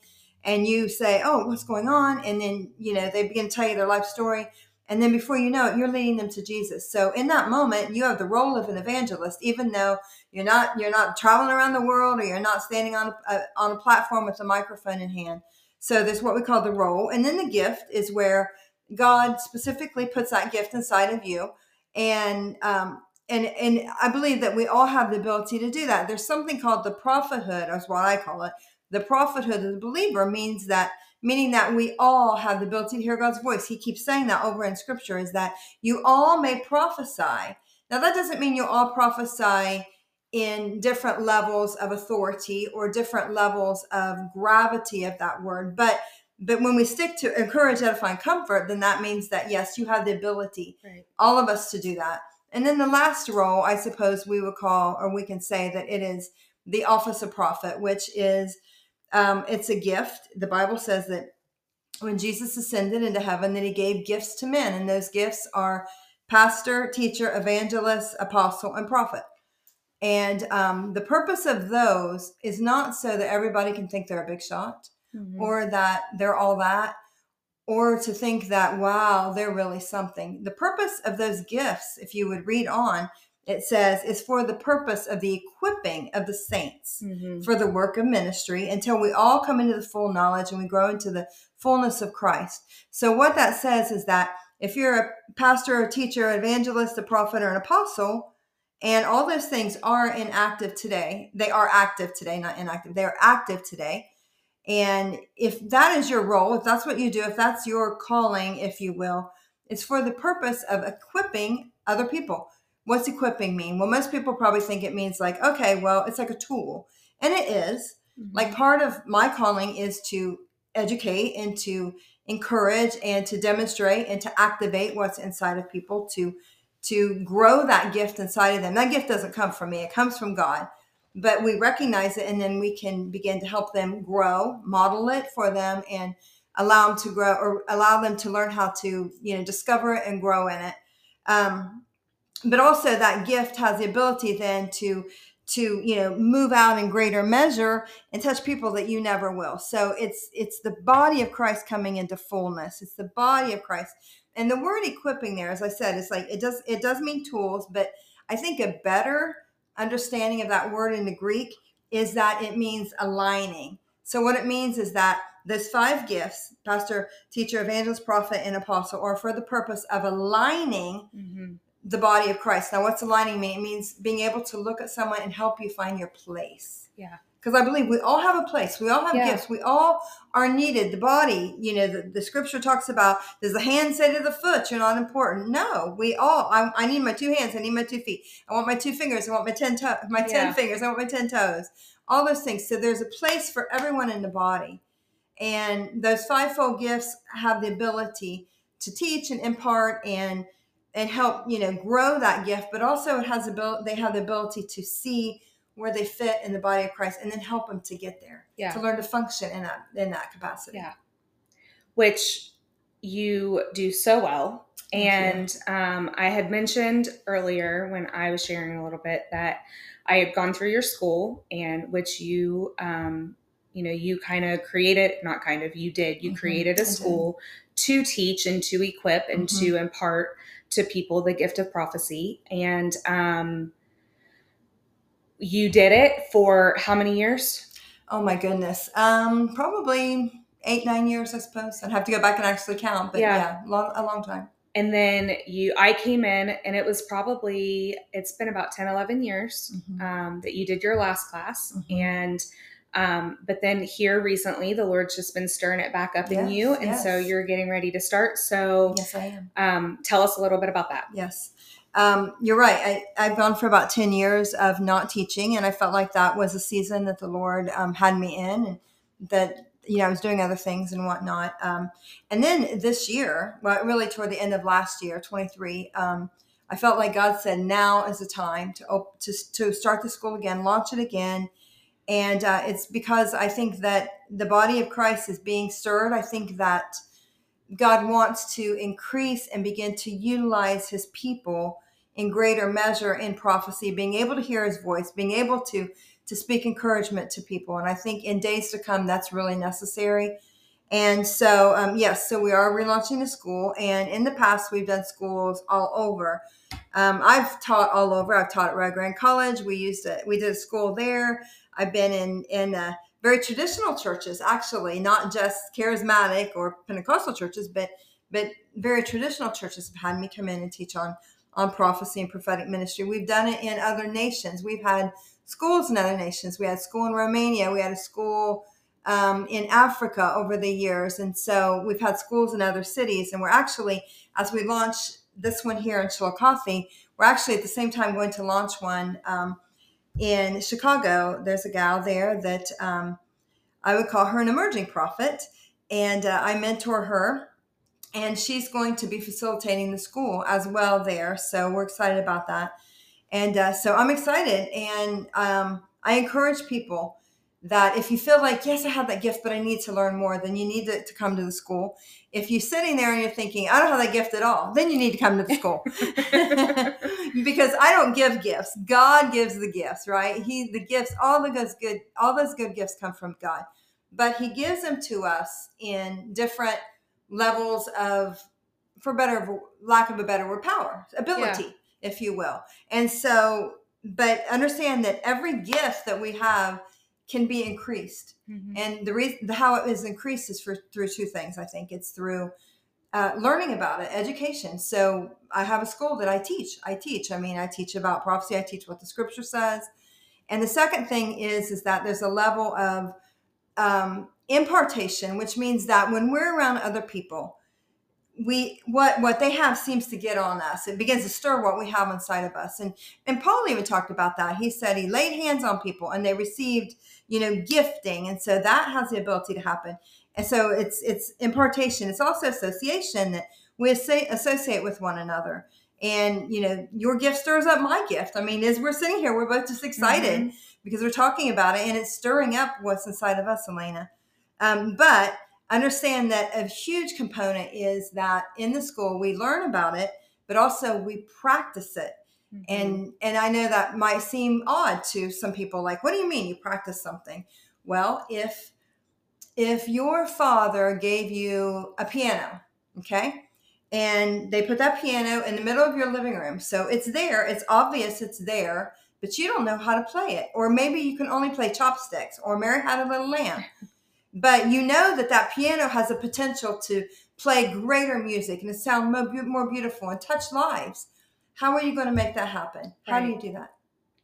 and you say, "Oh, what's going on?" and then you know they begin to tell you their life story, and then before you know it, you're leading them to Jesus. So in that moment, you have the role of an evangelist, even though you're not you're not traveling around the world or you're not standing on a, on a platform with a microphone in hand. So there's what we call the role, and then the gift is where God specifically puts that gift inside of you, and um, and and I believe that we all have the ability to do that. There's something called the prophethood, as what I call it. The prophethood of the believer means that meaning that we all have the ability to hear God's voice. He keeps saying that over in scripture is that you all may prophesy. Now that doesn't mean you all prophesy in different levels of authority or different levels of gravity of that word, but but when we stick to encourage, edify, and comfort, then that means that yes, you have the ability, right. all of us, to do that. And then the last role, I suppose we would call, or we can say that it is the office of prophet, which is um, it's a gift. The Bible says that when Jesus ascended into heaven, that he gave gifts to men, and those gifts are pastor, teacher, evangelist, apostle, and prophet. And um, the purpose of those is not so that everybody can think they're a big shot mm-hmm. or that they're all that or to think that, wow, they're really something. The purpose of those gifts, if you would read on, it says, is for the purpose of the equipping of the saints mm-hmm. for the work of ministry until we all come into the full knowledge and we grow into the fullness of Christ. So, what that says is that if you're a pastor, a teacher, evangelist, a prophet, or an apostle, and all those things are inactive today, they are active today, not inactive, they are active today. And if that is your role, if that's what you do, if that's your calling, if you will, it's for the purpose of equipping other people What's equipping mean? Well, most people probably think it means like, okay, well, it's like a tool. And it is. Mm-hmm. Like part of my calling is to educate and to encourage and to demonstrate and to activate what's inside of people to to grow that gift inside of them. That gift doesn't come from me. It comes from God. But we recognize it and then we can begin to help them grow, model it for them and allow them to grow or allow them to learn how to, you know, discover it and grow in it. Um, but also that gift has the ability then to to you know move out in greater measure and touch people that you never will so it's it's the body of christ coming into fullness it's the body of christ and the word equipping there, as I said, is like it does it does mean tools, but I think a better understanding of that word in the Greek is that it means aligning. So what it means is that those five gifts, pastor, teacher, evangelist, prophet, and apostle, are for the purpose of aligning mm-hmm. The body of Christ. Now, what's aligning mean? It means being able to look at someone and help you find your place. Yeah because I believe we all have a place. We all have yeah. gifts. We all are needed. The body, you know, the, the scripture talks about does the hand say to the foot, you're not important? No, we all, I, I need my two hands. I need my two feet. I want my two fingers. I want my 10, to- my 10 yeah. fingers. I want my 10 toes. All those things. So there's a place for everyone in the body. And those fivefold gifts have the ability to teach and impart and and help, you know, grow that gift, but also it has ability they have the ability to see where they fit in the body of Christ and then help them to get there. Yeah. To learn to function in that in that capacity. Yeah. Which you do so well. and um, I had mentioned earlier when I was sharing a little bit that I had gone through your school and which you um, you know you kind of created not kind of you did you mm-hmm. created a school to teach and to equip and mm-hmm. to impart to people the gift of prophecy and um, you did it for how many years? Oh my goodness. Um, probably eight, nine years, I suppose. I'd have to go back and actually count, but yeah, yeah long, a long time. And then you, I came in and it was probably, it's been about 10, 11 years mm-hmm. um, that you did your last class. Mm-hmm. And, um, but then here recently, the Lord's just been stirring it back up yes, in you. And yes. so you're getting ready to start. So, yes, I am. Um, tell us a little bit about that. Yes. Um, you're right. I, I've gone for about 10 years of not teaching, and I felt like that was a season that the Lord um, had me in, and that, you know, I was doing other things and whatnot. Um, and then this year, well, really toward the end of last year, 23, um, I felt like God said, now is the time to, op- to, to start the school again, launch it again. And uh, it's because I think that the body of Christ is being stirred. I think that God wants to increase and begin to utilize his people in greater measure in prophecy, being able to hear his voice, being able to to speak encouragement to people. And I think in days to come, that's really necessary. And so, um, yes, so we are relaunching the school. And in the past, we've done schools all over. Um, I've taught all over. I've taught at Rio Grande College. We used it. We did a school there. I've been in in uh, very traditional churches, actually, not just charismatic or Pentecostal churches, but but very traditional churches have had me come in and teach on on prophecy and prophetic ministry. We've done it in other nations. We've had schools in other nations. We had school in Romania. We had a school um, in Africa over the years, and so we've had schools in other cities. And we're actually, as we launch this one here in Chillicothe, we're actually at the same time going to launch one. Um, in Chicago, there's a gal there that um, I would call her an emerging prophet, and uh, I mentor her. And she's going to be facilitating the school as well there. So we're excited about that. And uh, so I'm excited. And um, I encourage people that if you feel like, yes, I have that gift, but I need to learn more, then you need to, to, come to the school. If you're sitting there and you're thinking, I don't have that gift at all, then you need to come to the school. because I don't give gifts. God gives the gifts, right? He the gifts, all the those good, all those good gifts come from God. But he gives them to us in different levels of for better lack of a better word, power, ability, yeah. if you will. And so, but understand that every gift that we have can be increased. Mm-hmm. And the reason how it is increased is for through two things. I think it's through uh, learning about it, education. So I have a school that I teach. I teach. I mean, I teach about prophecy. I teach what the scripture says. And the second thing is is that there's a level of um, impartation, which means that when we're around other people, we what what they have seems to get on us. It begins to stir what we have inside of us. And and paul even talked about that. He said he laid hands on people and they received you know gifting. And so that has the ability to happen. And so it's it's impartation. It's also association that we associate with one another. And you know your gift stirs up my gift. I mean as we're sitting here we're both just excited mm-hmm. because we're talking about it and it's stirring up what's inside of us alana. Um, but understand that a huge component is that in the school we learn about it but also we practice it mm-hmm. and and i know that might seem odd to some people like what do you mean you practice something well if if your father gave you a piano okay and they put that piano in the middle of your living room. So it's there, it's obvious it's there, but you don't know how to play it. Or maybe you can only play chopsticks or Mary Had a Little Lamb. But you know that that piano has a potential to play greater music and to sound more, more beautiful and touch lives. How are you going to make that happen? How do you do that?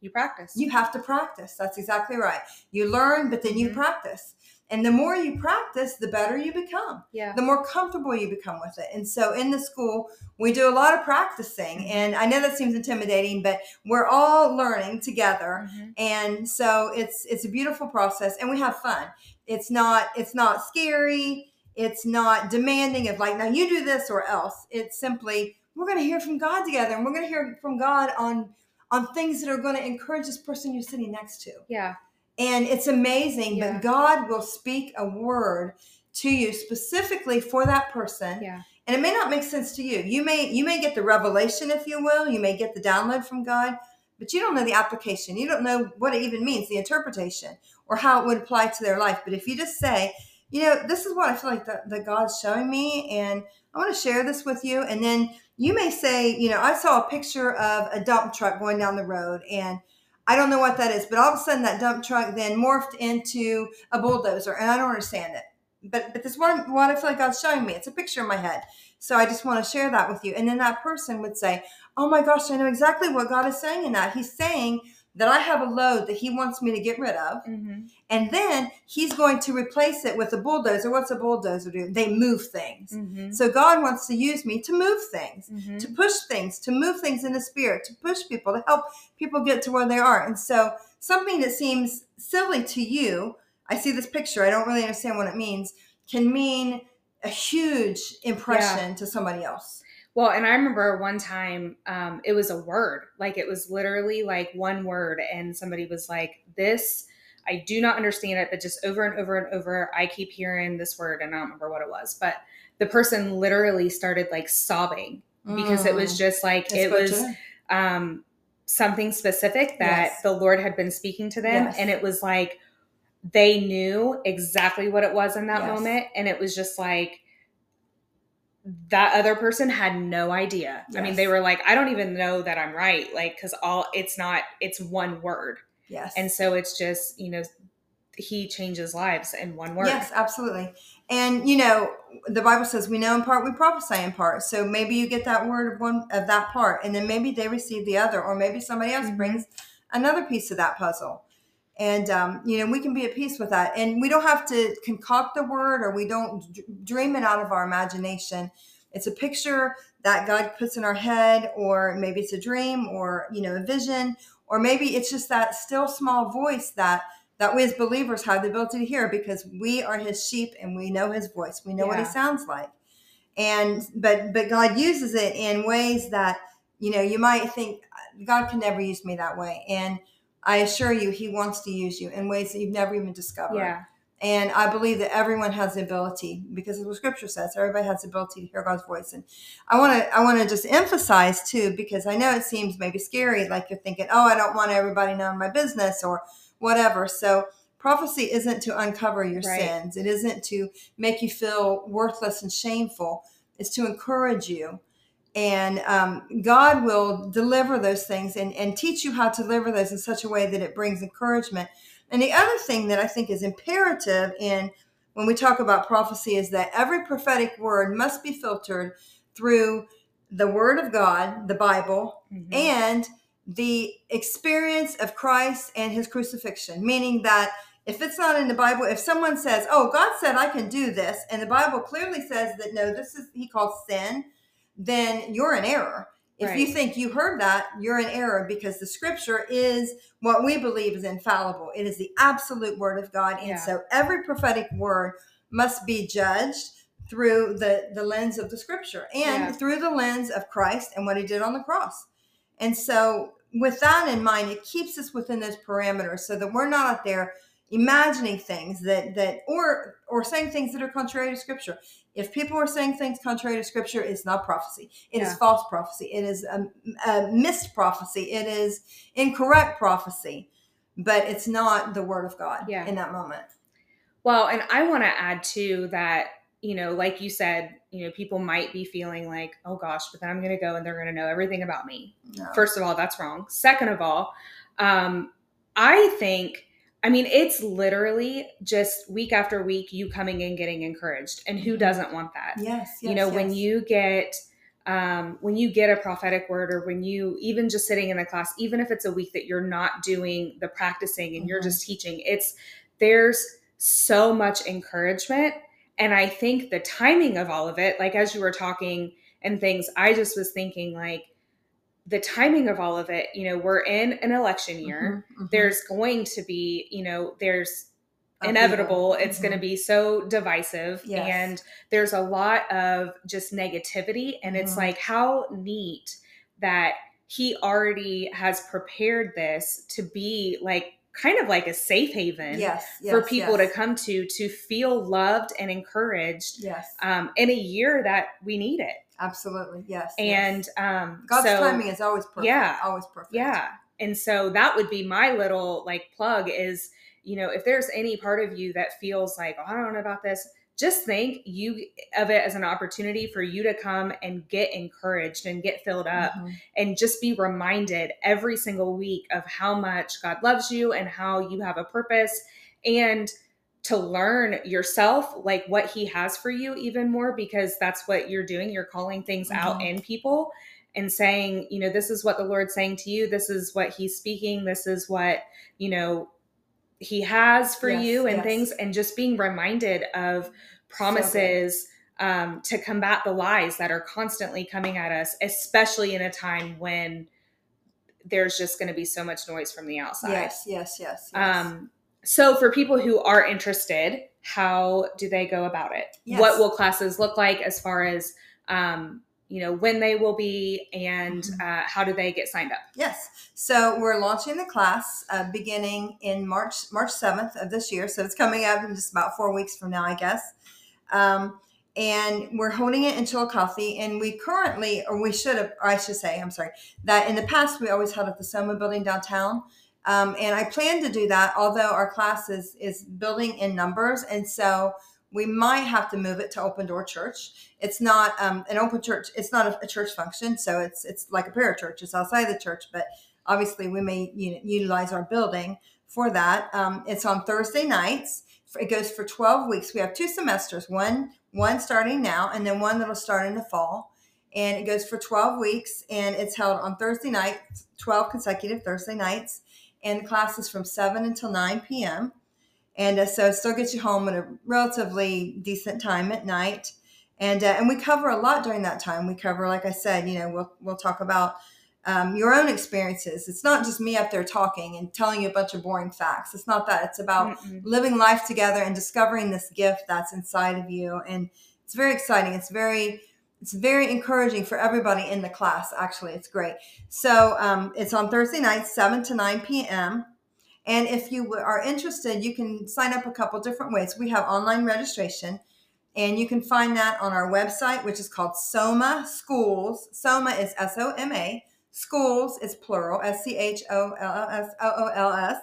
You practice. You have to practice. That's exactly right. You learn, but then you Mm-hmm. practice. And the more you practice, the better you become yeah. the more comfortable you become with it. And so in the school, we do a lot of practicing. Mm-hmm. And I know that seems intimidating, but we're all learning together. Mhm. And so it's it's a beautiful process and we have fun. It's not it's not scary. It's not demanding of like, now you do this or else. It's simply we're going to hear from God together and we're going to hear from God on on things that are going to encourage this person you're sitting next to Yeah. And it's amazing Yeah. but god will speak a word to you specifically for that person. Yeah. and it may not make sense to you. You may you may get the revelation if you will. You may get the download from god but you don't know the application. You don't know what it even means the interpretation or how it would apply to their life. But if you just say you know this is what i feel like that, that god's showing me and i want to share this with you and then you may say you know i saw a picture of a dump truck going down the road and I don't know what that is, but all of a sudden that dump truck then morphed into a bulldozer, and I don't understand it. But but this one, what, I feel like God's showing me. It's a picture in my head, so I just want to share that with you. And then that person would say, "Oh my gosh, I know exactly what God is saying in that. He's saying that I have a load that He wants me to get rid of, hmm and then He's going to replace it with a bulldozer. What's a bulldozer do? They move things. hmm So God wants to use me to move things hmm to push things, to move things in the spirit, to push people, to help people get to where they are. And so, something that seems silly to you, I see this picture, I don't really understand what it means, can mean a huge impression to somebody else. Well, and I remember one time um, it was a word, like it was literally like one word, and somebody was like, "This, I do not understand it, but just over and over and over, I keep hearing this word, and I don't remember what it was." But the person literally started like sobbing because it was Mm. just like It it was um, something specific that Yes. the Lord had been speaking to them, Yes. and it was like they knew exactly what it was in that Yes. moment, and it was just like that other person had no idea. I mean, they were like, I don't even know that I'm right, like because all it's not it's one word, Yes. and so it's just you know he changes lives in one word. Yes, absolutely. And you know, the Bible says we know in part, we prophesy in part. So maybe you get that word of one of that part, and then maybe they receive the other, or maybe somebody else Mhm. brings another piece of that puzzle. And um, you know, we can be at peace with that, and we don't have to concoct the word, or we don't d- dream it out of our imagination. It's a picture that God puts in our head, or maybe it's a dream, or you know, a vision, or maybe it's just that still small voice that that we as believers have the ability to hear because we are his sheep and we know his voice. We know what he sounds like. And but but god uses it in ways that you know you might think god can never use me that way. And i assure you he wants to use you in ways that you've never even discovered yeah, and I believe that everyone has the ability because of what scripture says. Everybody has the ability to hear God's voice. And I want to I want to just emphasize too, because I know it seems maybe scary, like you're thinking, oh, I don't want everybody knowing my business or whatever. So prophecy isn't to uncover your Right. sins. It isn't to make you feel worthless and shameful. It's to encourage you. And um, God will deliver those things and, and teach you how to deliver those in such a way that it brings encouragement and the other thing that I think is imperative in when we talk about prophecy is that every prophetic word must be filtered through the word of God, the Bible, Mhm. and the experience of Christ and his crucifixion. Meaning that if it's not in the Bible, if someone says, Oh, God said I can do this, and the Bible clearly says that no, this is he calls sin, then you're in error. If you think you heard that, you're in error because the scripture is what we believe is infallible. It is the absolute word of God. And Yeah. so every prophetic word must be judged through the, the lens of the scripture and Yeah. through the lens of Christ and what he did on the cross. And so, with that in mind, it keeps us within those parameters so that we're not out there imagining things that that or or saying things that are contrary to scripture if people are saying things contrary to scripture it's not prophecy It is Yeah. false prophecy it is a, a missed prophecy it is incorrect prophecy but it's not the word of god Yeah. in that moment Well, and I want to add too that you know, like you said, you know, people might be feeling like, oh gosh, but then I'm going to go and they're going to know everything about me. No. First of all, that's wrong. Second of all, um, I think, I mean, it's literally just week after week you coming in getting encouraged. And who doesn't want that? yes, yes you know, when you get, um, when you get a prophetic word or when you even just sitting in the class, even if it's a week that you're not doing the practicing and you're Mhm. just teaching, it's there's so much encouragement. And I think the timing of all of it, like as you were talking and things, I just was thinking like the timing of all of it, you know, we're in an election year. Mhm, mhm. There's going to be, you know, there's inevitable. It's Mhm. going to be so divisive. Yes. And there's a lot of just negativity. And it's Mhm. like, how neat that he already has prepared this to be like kind of like a safe haven yes, yes for people yes. to come to to feel loved and encouraged Yes, um, in a year that we need it. Absolutely. Yes. And yes. um, God's so, timing is always perfect. yeah, always perfect. yeah. And so that would be my little like plug is, you know, if there's any part of you that feels like, oh, I don't know about this, just think you of it as an opportunity for you to come and get encouraged and get filled up Mhm. and just be reminded every single week of how much God loves you and how you have a purpose and to learn yourself like what he has for you even more because that's what you're doing you're calling things out Mhm. in people and saying you know this is what the lord's saying to you this is what he's speaking this is what you know he has for Yes, you and yes. things and just being reminded of promises um, to combat the lies that are constantly coming at us especially in a time when there's just going to be so much noise from the outside Yes, yes, yes. yes. um, so for people who are interested, how do they go about it? Yes. What will classes look like as far as um, you know when they will be, and Mhm. uh, how do they get signed up? Yes. So we're launching the class uh, beginning in March March seventh of this year. So it's coming up in just about four weeks from now, I guess. Um, and we're holding it in Chillicothe. And we currently, or we should have, or I should say, I'm sorry, that in the past we always held at the Soma Building downtown. Um, and I plan to do that, although our class is is building in numbers, and so we might have to move it to Open Door Church. It's not um, an open church. It's not a, a church function, so it's it's like a parachurch. It's outside the church, but obviously we may you know, utilize our building for that. Um, it's on Thursday nights. It goes for twelve weeks. We have two semesters. One one starting now, and then one that'll start in the fall. And it goes for twelve weeks, and it's held on Thursday nights, twelve consecutive Thursday nights, and class is from seven until nine p.m. And uh, so it still gets you home at a relatively decent time at night. And uh, and we cover a lot during that time. We cover, like I said, you know, we'll we'll talk about um, your own experiences. It's not just me up there talking and telling you a bunch of boring facts. It's not that. It's about Mm-mm. living life together and discovering this gift that's inside of you. And it's very exciting. It's very it's very encouraging for everybody in the class. Actually, it's great. So um, it's on Thursday night, seven to nine p.m. And if you are interested, you can sign up a couple different ways. We have online registration, and you can find that on our website, which is called Soma Schools. Soma is S O M A. Schools is plural, S C H O L S O O L S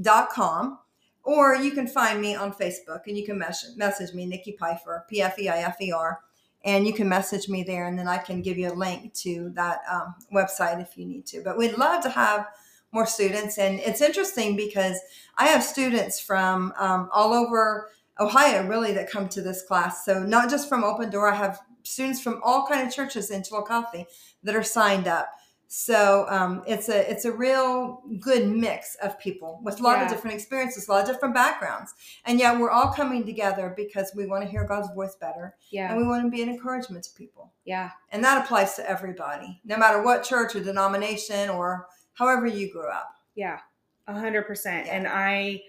dot com. Or you can find me on Facebook and you can message, message me, Nicki Pfeifer, P F E I F E R, and you can message me there, and then I can give you a link to that um, website if you need to. But we'd love to have more students, and it's interesting because I have students from um, all over Ohio, really, that come to this class. So not just from Open Door, I have students from all kind of churches in Chillicothe that are signed up. So um, it's a it's a real good mix of people with a lot Yeah. of different experiences, a lot of different backgrounds, and yet we're all coming together because we want to hear God's voice better, Yeah, and we want to be an encouragement to people, yeah, and that applies to everybody, no matter what church or denomination or however you grew up. yeah, a hundred percent. And I,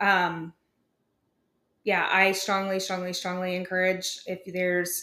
um, yeah, I strongly, strongly, strongly encourage if there's,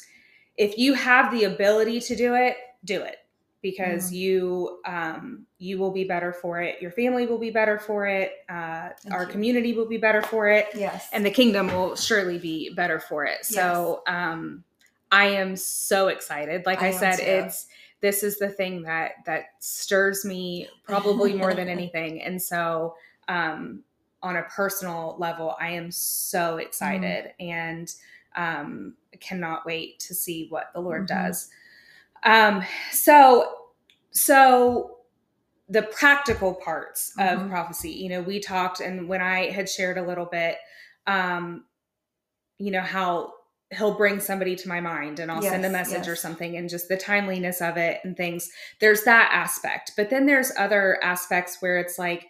if you have the ability to do it, do it because Mhm. you, um, you will be better for it. Your family will be better for it. Uh, our you. community will be better for it. Yes, and the kingdom will surely be better for it. So um I am so excited. Like I I, said, too. it's this is the thing that that stirs me probably more than anything. And so um on a personal level, I am so excited. Mm-hmm. And um, cannot wait to see what the Lord mm-hmm. does. Um, so, so the practical parts mm-hmm. of prophecy, you know, we talked, and when I had shared a little bit, um, you know, how he'll bring somebody to my mind and I'll yes, send a message yes. or something and just the timeliness of it and things. There's that aspect. But then there's other aspects where it's like,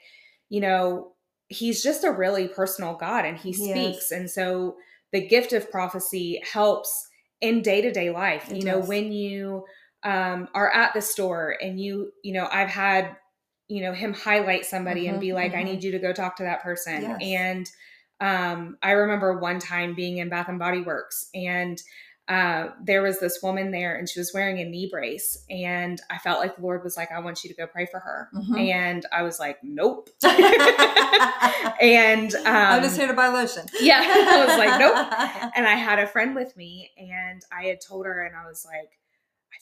you know, he's just a really personal God and he speaks. Yes. And so the gift of prophecy helps in day-to-day life. It you know, when you um, are at the store and you, you know, I've had, you know, him highlight somebody mm-hmm, and be like, mm-hmm. I need you to go talk to that person. Yes. And um, I remember one time being in Bath and Body Works and uh, there was this woman there and she was wearing a knee brace and i felt like the lord was like i want you to go pray for her mm-hmm. and i was like nope and um, i'm just here to buy lotion yeah i was like nope and i had a friend with me and i had told her and i was like i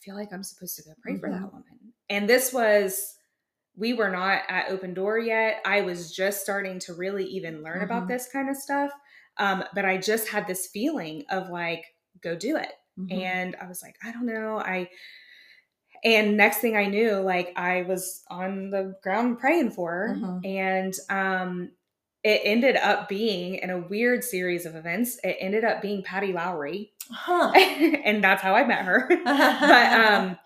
feel like i'm supposed to go pray mm-hmm. for that mm-hmm. woman and this was we were not at open door yet i was just starting to really even learn mm-hmm. about this kind of stuff um, but i just had this feeling of like go do it. Mm-hmm. And I was like, I don't know. I, and next thing I knew, like I was on the ground praying for her. Mm-hmm. And um, it ended up being in a weird series of events. It ended up being Patty Lowry. Huh. and that's how I met her. but um,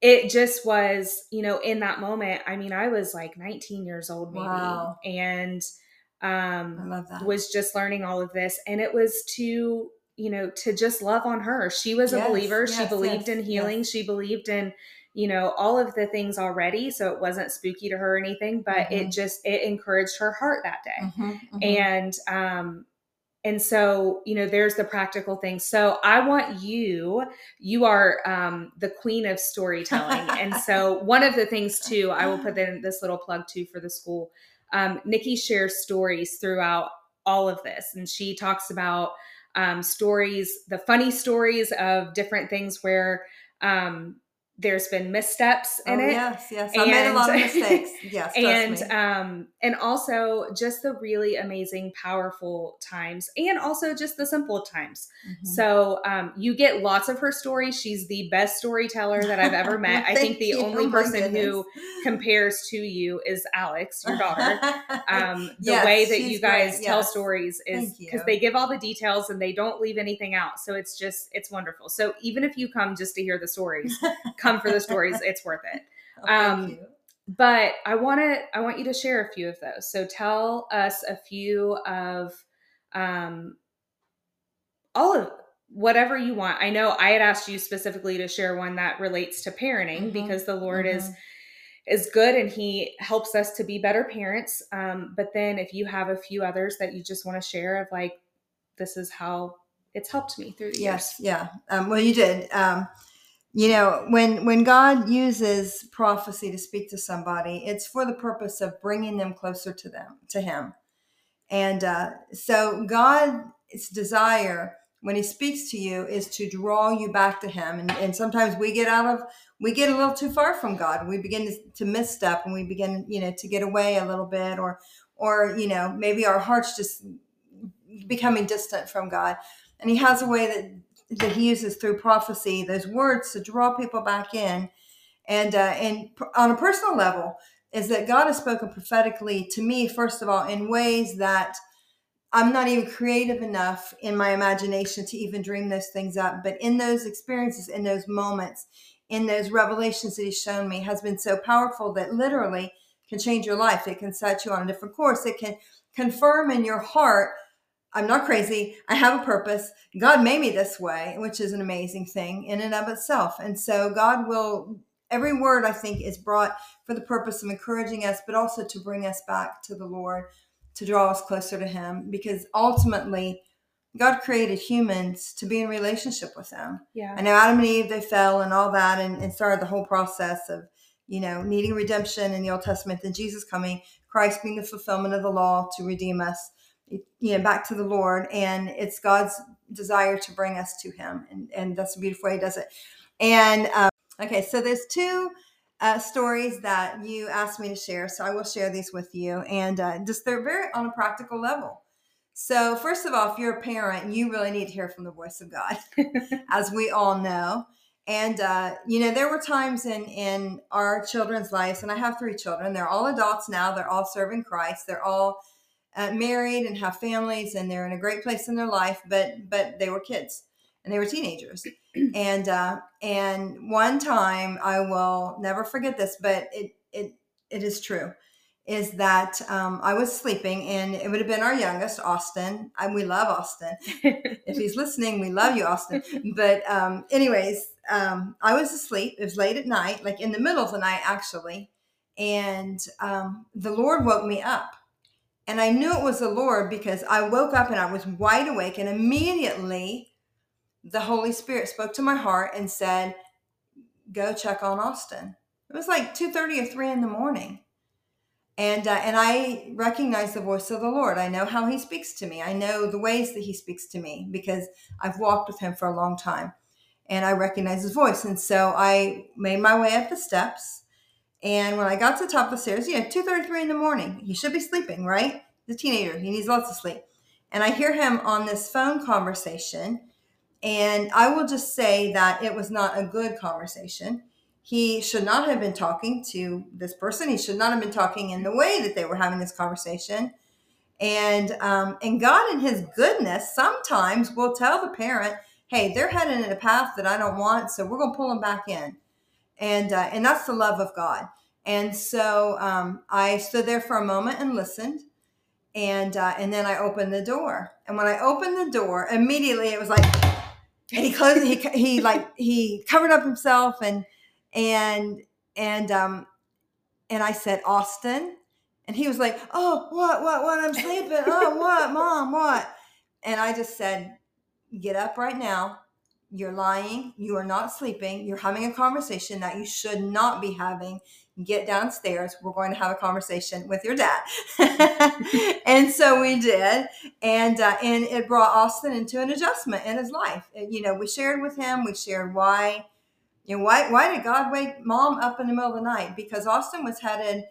it just was, you know, in that moment, I mean, I was like 19 years old, maybe. Wow. And um, was just learning all of this. And it was to you know, to just love on her. She was yes, a believer. Yes, she believed yes, in healing. She believed in, you know, all of the things already. So it wasn't spooky to her or anything, but mm-hmm. it just, it encouraged her heart that day. Mm-hmm, mm-hmm. And, um, and so you know there's the practical thing so i want you you are um, the queen of storytelling and so one of the things too i will put in this little plug too for the school um, nicki shares stories throughout all of this and she talks about um, stories, the funny stories of different things where um, there's been missteps in oh, it. Yes, yes. I made a lot of mistakes. Yes. and um and also just the really amazing, powerful times and also just the simple times. Mm-hmm. So um you get lots of her stories. She's the best storyteller that I've ever met. I think the you. only oh, person who compares to you is Alex, your daughter. Um the yes, way that you guys great. tell yes. stories is because they give all the details and they don't leave anything out. So it's just it's wonderful. So even if you come just to hear the stories, come for the stories. It's worth it. Oh, um, but I want to I want you to share a few of those. So tell us a few of um, all of whatever you want. I know I had asked you specifically to share one that relates to parenting mm-hmm. because the Lord mm-hmm. is is good and he helps us to be better parents. Um, but then if you have a few others that you just want to share of like this is how it's helped me through the yes, years. Yeah. Um, well, you did. Um, you know when when god uses prophecy to speak to somebody it's for the purpose of bringing them closer to them to him. And uh, so god's desire when he speaks to you is to draw you back to him. And, and sometimes we get out of we get a little too far from god. We begin to, to misstep and we begin you know to get away a little bit or or you know maybe our hearts just becoming distant from god. And he has a way that that he uses through prophecy, those words to draw people back in. And, uh, and on a personal level, is that God has spoken prophetically to me, first of all, in ways that I'm not even creative enough in my imagination to even dream those things up. But in those experiences, in those moments, in those revelations that He's shown me, has been so powerful that literally can change your life. It can set you on a different course. It can confirm in your heart I'm not crazy. I have a purpose. God made me this way, which is an amazing thing in and of itself. And so God will, every word I think is brought for the purpose of encouraging us, but also to bring us back to the Lord, to draw us closer to Him, because ultimately, God created humans to be in relationship with Him. Yeah. I know Adam and Eve, they fell and all that and, and started the whole process of, you know, needing redemption in the Old Testament, then Jesus coming, Christ being the fulfillment of the law to redeem us you know back to the lord and it's god's desire to bring us to him and, and that's a beautiful way he does it and um, okay so there's two uh, stories that you asked me to share so i will share these with you and uh, just they're very on a practical level So, first of all, if you're a parent, you really need to hear from the voice of God, as we all know. And uh, you know, there were times in in our children's lives, and I have three children. They're all adults now. They're all serving Christ. They're all uh, married and have families, and they're in a great place in their life. But but they were kids, and they were teenagers. and uh, and one time, I will never forget this, but it it it is true is that um, I was sleeping, and it would have been our youngest, Austin. And we love Austin. if he's listening, we love you, Austin. But, um, anyways, um, I was asleep. It was late at night, like in the middle of the night, actually. And um, the Lord woke me up. And I knew it was the Lord because I woke up and I was wide awake, and immediately the Holy Spirit spoke to my heart and said, Go check on Austin. It was like 2 30 or 3 in the morning and uh, and I recognize the voice of the Lord. I know how He speaks to me. I know the ways that He speaks to me because I've walked with Him for a long time, and I recognize His voice. And so I made my way up the steps, and when I got to the top of the stairs, you know, two thirty three in the morning, he should be sleeping, right? The teenager, he needs lots of sleep, and I hear him on this phone conversation, and I will just say that it was not a good conversation he should not have been talking to this person. He should not have been talking in the way that they were having this conversation. And um, and God, in His goodness, sometimes will tell the parent, "Hey, they're heading in a path that I don't want, so we're going to pull them back in." And uh, and that's the love of God. And so um, I stood there for a moment and listened, and uh, and then I opened the door. And when I opened the door, immediately it was like, and he closed. He he like he covered up himself and and and um and I said Austin, and he was like, "Oh, what, what, what? I'm sleeping. Oh, what, mom, what?" And I just said, "Get up right now. You're lying. You are not sleeping. You're having a conversation that you should not be having. Get downstairs. We're going to have a conversation with your dad." and so we did, and uh, and it brought Austin into an adjustment in his life. And, you know, we shared with him. We shared why you know, why why did God wake mom up in the middle of the night? Because Austin was headed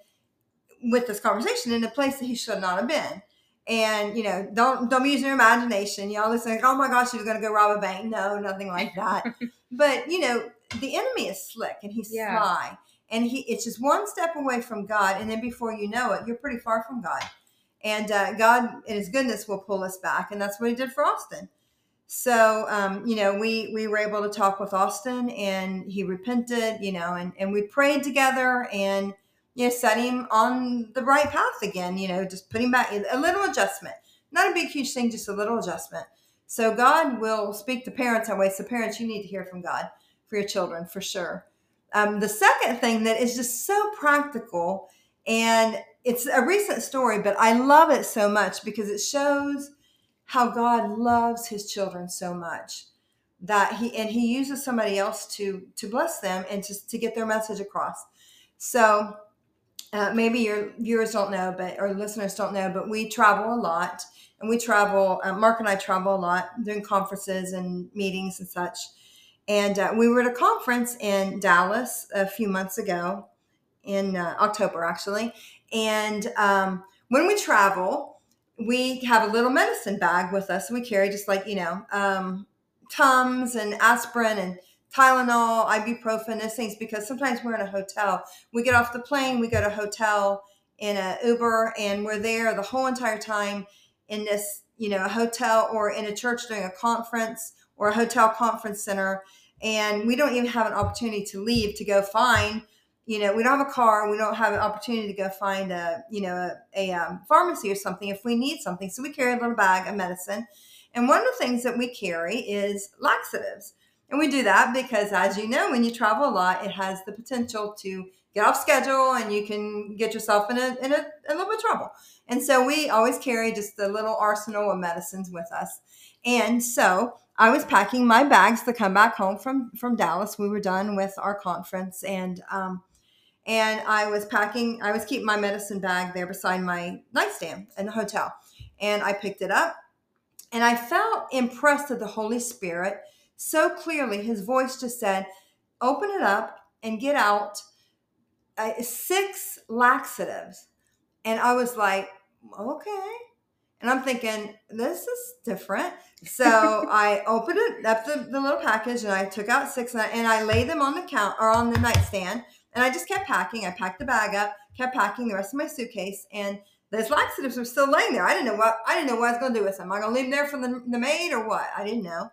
with this conversation in a place that he should not have been. And you know, don't don't use your imagination. Y'all listen, like, oh my gosh, he was gonna go rob a bank. No, nothing like that. but you know, the enemy is slick and he's yeah. sly. And he it's just one step away from God, and then before you know it, you're pretty far from God. And uh, God, in His goodness, will pull us back, and that's what He did for Austin. So, um, you know, we, we were able to talk with Austin and he repented, you know, and, and we prayed together and, you know, set him on the right path again, you know, just putting back a little adjustment, not a big, huge thing, just a little adjustment. So God will speak to parents that way. So parents, you need to hear from God for your children for sure. Um, the second thing that is just so practical and it's a recent story, but I love it so much because it shows how God loves his children so much that he and he uses somebody else to to bless them and to, to get their message across. So uh, maybe your viewers don't know, but or listeners don't know, but we travel a lot, and we travel. Uh, Mark and I travel a lot, doing conferences and meetings and such. And uh, we were at a conference in Dallas a few months ago, in uh, October actually. And um, when we travel, we have a little medicine bag with us. And we carry just like, you know, um, Tums and aspirin and Tylenol, ibuprofen, those things, because sometimes we're in a hotel. We get off the plane, we go to a hotel in a Uber, and we're there the whole entire time in this, you know, a hotel or in a church doing a conference or a hotel conference center. And we don't even have an opportunity to leave to go find you know, we don't have a car, we don't have an opportunity to go find a, you know, a, a um, pharmacy or something if we need something. So we carry a little bag of medicine. And one of the things that we carry is laxatives. And we do that because, as you know, when you travel a lot, it has the potential to get off schedule and you can get yourself in a, in a, a little bit of trouble. And so we always carry just a little arsenal of medicines with us. And so I was packing my bags to come back home from, from Dallas. We were done with our conference and, um, and I was packing, I was keeping my medicine bag there beside my nightstand in the hotel. And I picked it up and I felt impressed with the Holy Spirit so clearly. His voice just said, Open it up and get out uh, six laxatives. And I was like, Okay. And I'm thinking, this is different. So I opened it up the, the little package and I took out six and I, and I laid them on the count or on the nightstand. And I just kept packing. I packed the bag up, kept packing the rest of my suitcase, and those laxatives were still laying there. I didn't know what I didn't know what I was going to do with them. Am I going to leave them there for the, the maid or what? I didn't know.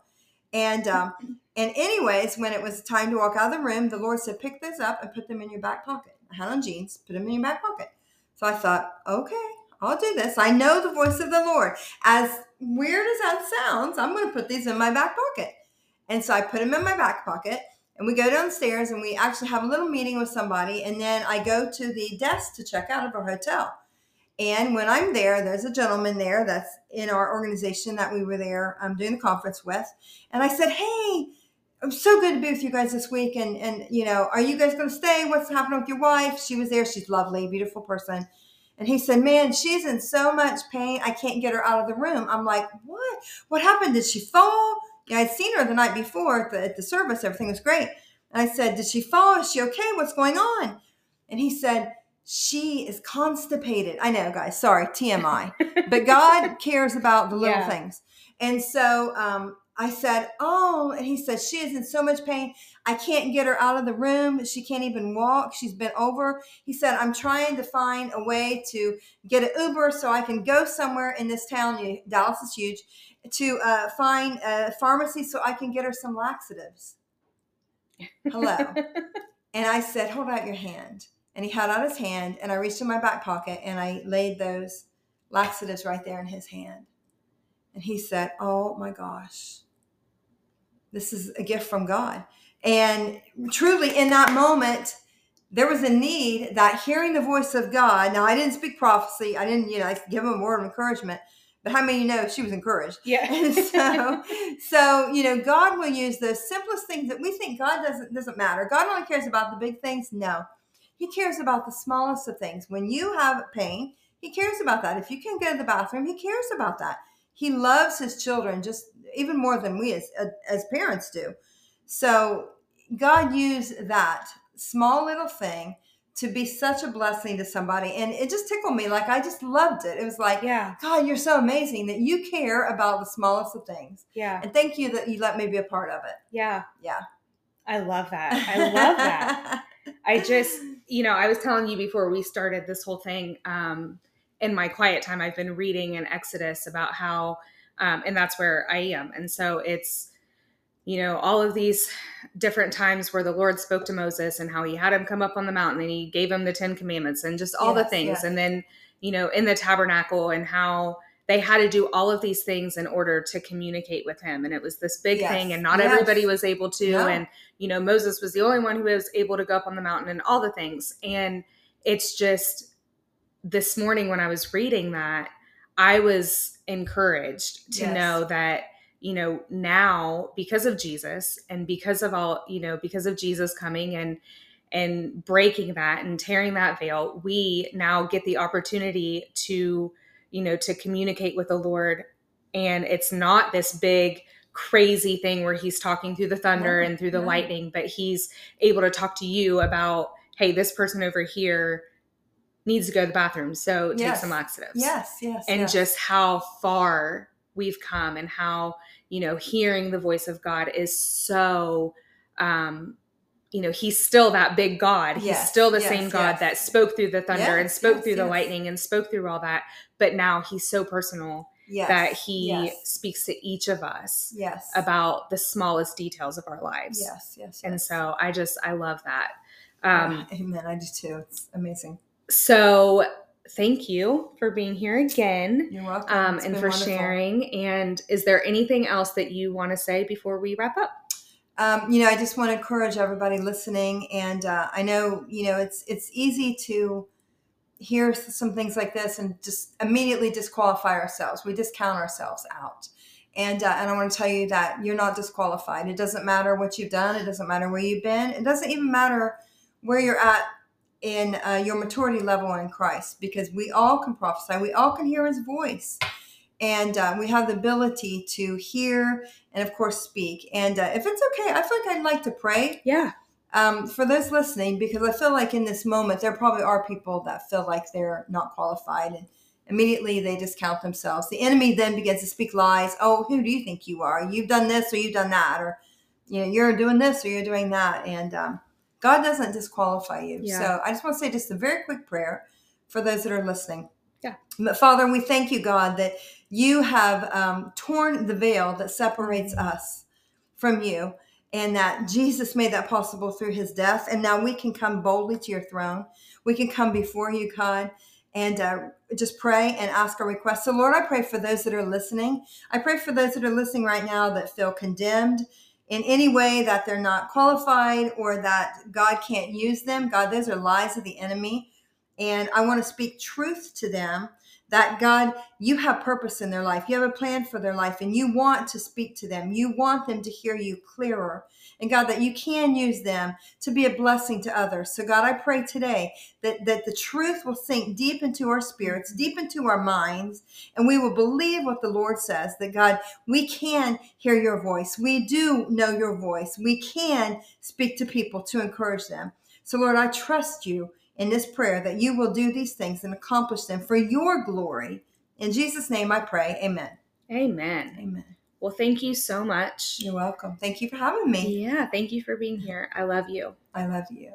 And um, and anyways, when it was time to walk out of the room, the Lord said, "Pick those up and put them in your back pocket." I had on jeans, put them in your back pocket. So I thought, okay, I'll do this. I know the voice of the Lord. As weird as that sounds, I'm going to put these in my back pocket. And so I put them in my back pocket. And we go downstairs and we actually have a little meeting with somebody. And then I go to the desk to check out of our hotel. And when I'm there, there's a gentleman there that's in our organization that we were there um, doing the conference with. And I said, Hey, I'm so good to be with you guys this week. And, and you know, are you guys going to stay? What's happening with your wife? She was there. She's lovely, beautiful person. And he said, Man, she's in so much pain. I can't get her out of the room. I'm like, What? What happened? Did she fall? Yeah, I'd seen her the night before at the, at the service. Everything was great. And I said, Did she fall? Is she okay? What's going on? And he said, She is constipated. I know, guys. Sorry, TMI. but God cares about the little Yeah. things. And so um, I said, Oh, and he said, She is in so much pain. I can't get her out of the room. She can't even walk. She's bent over. He said, I'm trying to find a way to get an Uber so I can go somewhere in this town. Dallas is huge. To uh, find a pharmacy so I can get her some laxatives. Hello. and I said, Hold out your hand. And he held out his hand, and I reached in my back pocket and I laid those laxatives right there in his hand. And he said, Oh my gosh, this is a gift from God. And truly, in that moment, there was a need that hearing the voice of God. Now, I didn't speak prophecy, I didn't, you know, give him a word of encouragement, but how many of you know she was encouraged? Yeah. And so, so you know, God will use the simplest things that we think God doesn't doesn't matter. God only cares about the big things. No, He cares about the smallest of things. When you have pain, He cares about that. If you can't go to the bathroom, He cares about that. He loves His children just even more than we as uh, as parents do. So God used that small little thing to be such a blessing to somebody, and it just tickled me. Like I just loved it. It was like. yeah. God, you're so amazing that you care about the smallest of things. Yeah. And thank you that you let me be a part of it. Yeah. Yeah. I love that. I love that. I just, you know, I was telling you before we started this whole thing, um, in my quiet time, I've been reading in Exodus about how, um, and that's where I am. And so it's, you know, all of these different times where the Lord spoke to Moses and how he had him come up on the mountain and he gave him the Ten Commandments and just all the things. yes. And then, you know, in the tabernacle and how they had to do all of these things in order to communicate with him. And it was this big Yes, thing, and not yes. everybody was able to. No. And, you know, Moses was the only one who was able to go up on the mountain and all the things. And it's just this morning when I was reading that, I was encouraged to Yes. know that, you know, now because of Jesus and because of all, you know, because of Jesus coming and and breaking that and tearing that veil, we now get the opportunity to, you know, to communicate with the Lord. And it's not this big crazy thing where he's talking through the thunder No, and through the no. lightning, but he's able to talk to you about, hey, this person over here needs to go to the bathroom. So take Yes. some laxatives. Yes, yes. And yes. just how far we've come and how, you know, hearing the voice of God is so um you know, he's still that big God. He's Yes, still the yes, same God yes. that spoke through the thunder and spoke through the lightning and spoke through all that. But now he's so personal that he speaks to each of us yes. about the smallest details of our lives. yes, yes, yes. And so I just I love that. Um Yeah, amen. I do too. It's amazing. so thank you for being here again. You're welcome. Um, and for wonderful. sharing. And is there anything else that you want to say before we wrap up? Um, you know, I just want to encourage everybody listening, and uh, I know you know it's it's easy to hear some things like this and just immediately disqualify ourselves. We discount ourselves out, and uh, and I want to tell you that you're not disqualified. It doesn't matter what you've done. It doesn't matter where you've been. It doesn't even matter where you're at in uh, your maturity level in Christ, because we all can prophesy. We all can hear His voice. And uh, we have the ability to hear and, of course, speak. And uh, if it's okay, I feel like I'd like to pray Yeah. um, for those listening because I feel like in this moment there probably are people that feel like they're not qualified and immediately they discount themselves. The enemy then begins to speak lies. Oh, who do you think you are? You've done this or you've done that, or you know, you're doing this or you're doing that. And um, God doesn't disqualify you. Yeah. So I just want to say just a very quick prayer for those that are listening. Yeah. But Father, we thank you, God, that you have um, torn the veil that separates us from you and that Jesus made that possible through his death. And now we can come boldly to your throne. We can come before you, God, and uh, just pray and ask our requests. So, Lord, I pray for those that are listening. I pray for those that are listening right now that feel condemned in any way that they're not qualified or that God can't use them. God, those are lies of the enemy. And I want to speak truth to them that God, you have purpose in their life. You have a plan for their life and you want to speak to them. You want them to hear you clearer. And God, that you can use them to be a blessing to others. So God, I pray today that, that the truth will sink deep into our spirits, mm-hmm. deep into our minds, and we will believe what the Lord says that God, we can hear your voice. We do know your voice. We can speak to people to encourage them. So Lord, I trust you in this prayer that you will do these things and accomplish them for your glory. In Jesus' name I pray. Amen. Amen. Amen. Well, thank you so much. You're welcome. Thank you for having me. Yeah, thank you for being here. I love you. I love you.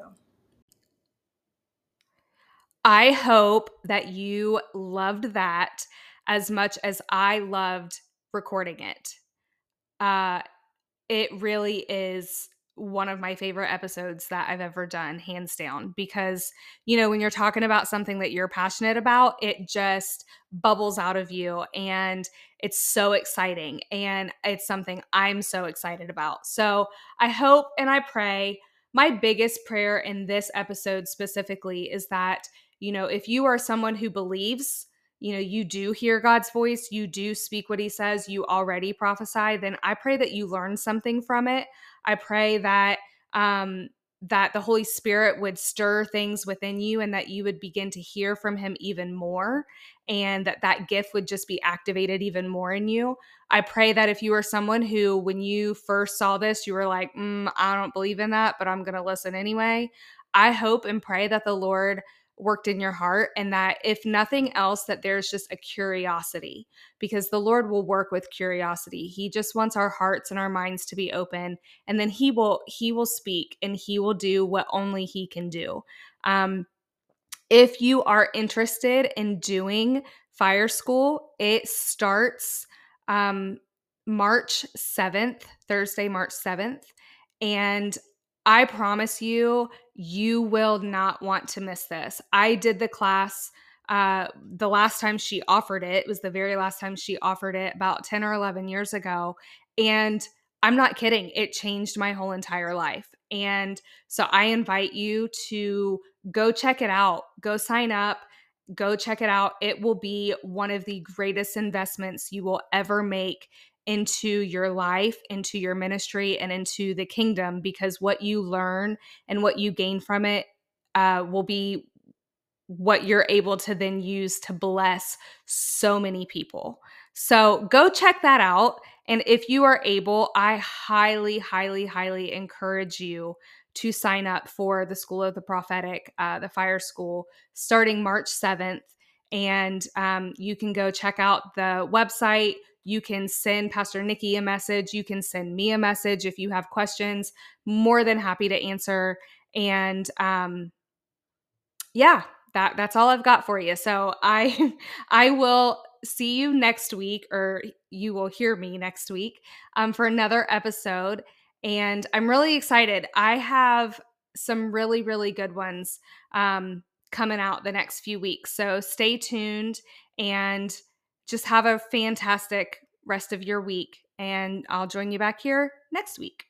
I hope that you loved that as much as I loved recording it. Uh, it really is one of my favorite episodes that I've ever done, hands down, because, you know, when you're talking about something that you're passionate about, it just bubbles out of you and it's so exciting. And it's something I'm so excited about. So I hope and I pray. My biggest prayer in this episode specifically is that, you know, if you are someone who believes, you know, you do hear God's voice, you do speak what he says, you already prophesy, then I pray that you learn something from it. I pray that um that the Holy Spirit would stir things within you and that you would begin to hear from him even more and that that gift would just be activated even more in you. I pray that if you are someone who when you first saw this you were like, mm, I don't believe in that, but I'm going to listen anyway. I hope and pray that the Lord worked in your heart and that if nothing else that there's just a curiosity because the lord will work with curiosity. He just wants our hearts and our minds to be open and then he will he will speak and he will do what only he can do. Um if you are interested in doing fire school it starts um march 7th thursday march 7th and I promise you, you will not want to miss this. I did the class uh, the last time she offered it, it was the very last time she offered it about 10 or 11 years ago. And I'm not kidding, it changed my whole entire life. And so I invite you to go check it out, go sign up, go check it out. It will be one of the greatest investments you will ever make into your life, into your ministry, and into the kingdom because what you learn and what you gain from it uh, will be what you're able to then use to bless so many people. So go check that out. And if you are able, I highly, highly, highly encourage you to sign up for the School of the Prophetic, uh, the Fire School, starting March 7th. And um, you can go check out the website you can send Pastor Nicki a message. You can send me a message if you have questions. More than happy to answer. And um, yeah, that that's all I've got for you. So I I will see you next week, or you will hear me next week um, for another episode. And I'm really excited. I have some really really good ones um, coming out the next few weeks. So stay tuned and just have a fantastic rest of your week. And I'll join you back here next week.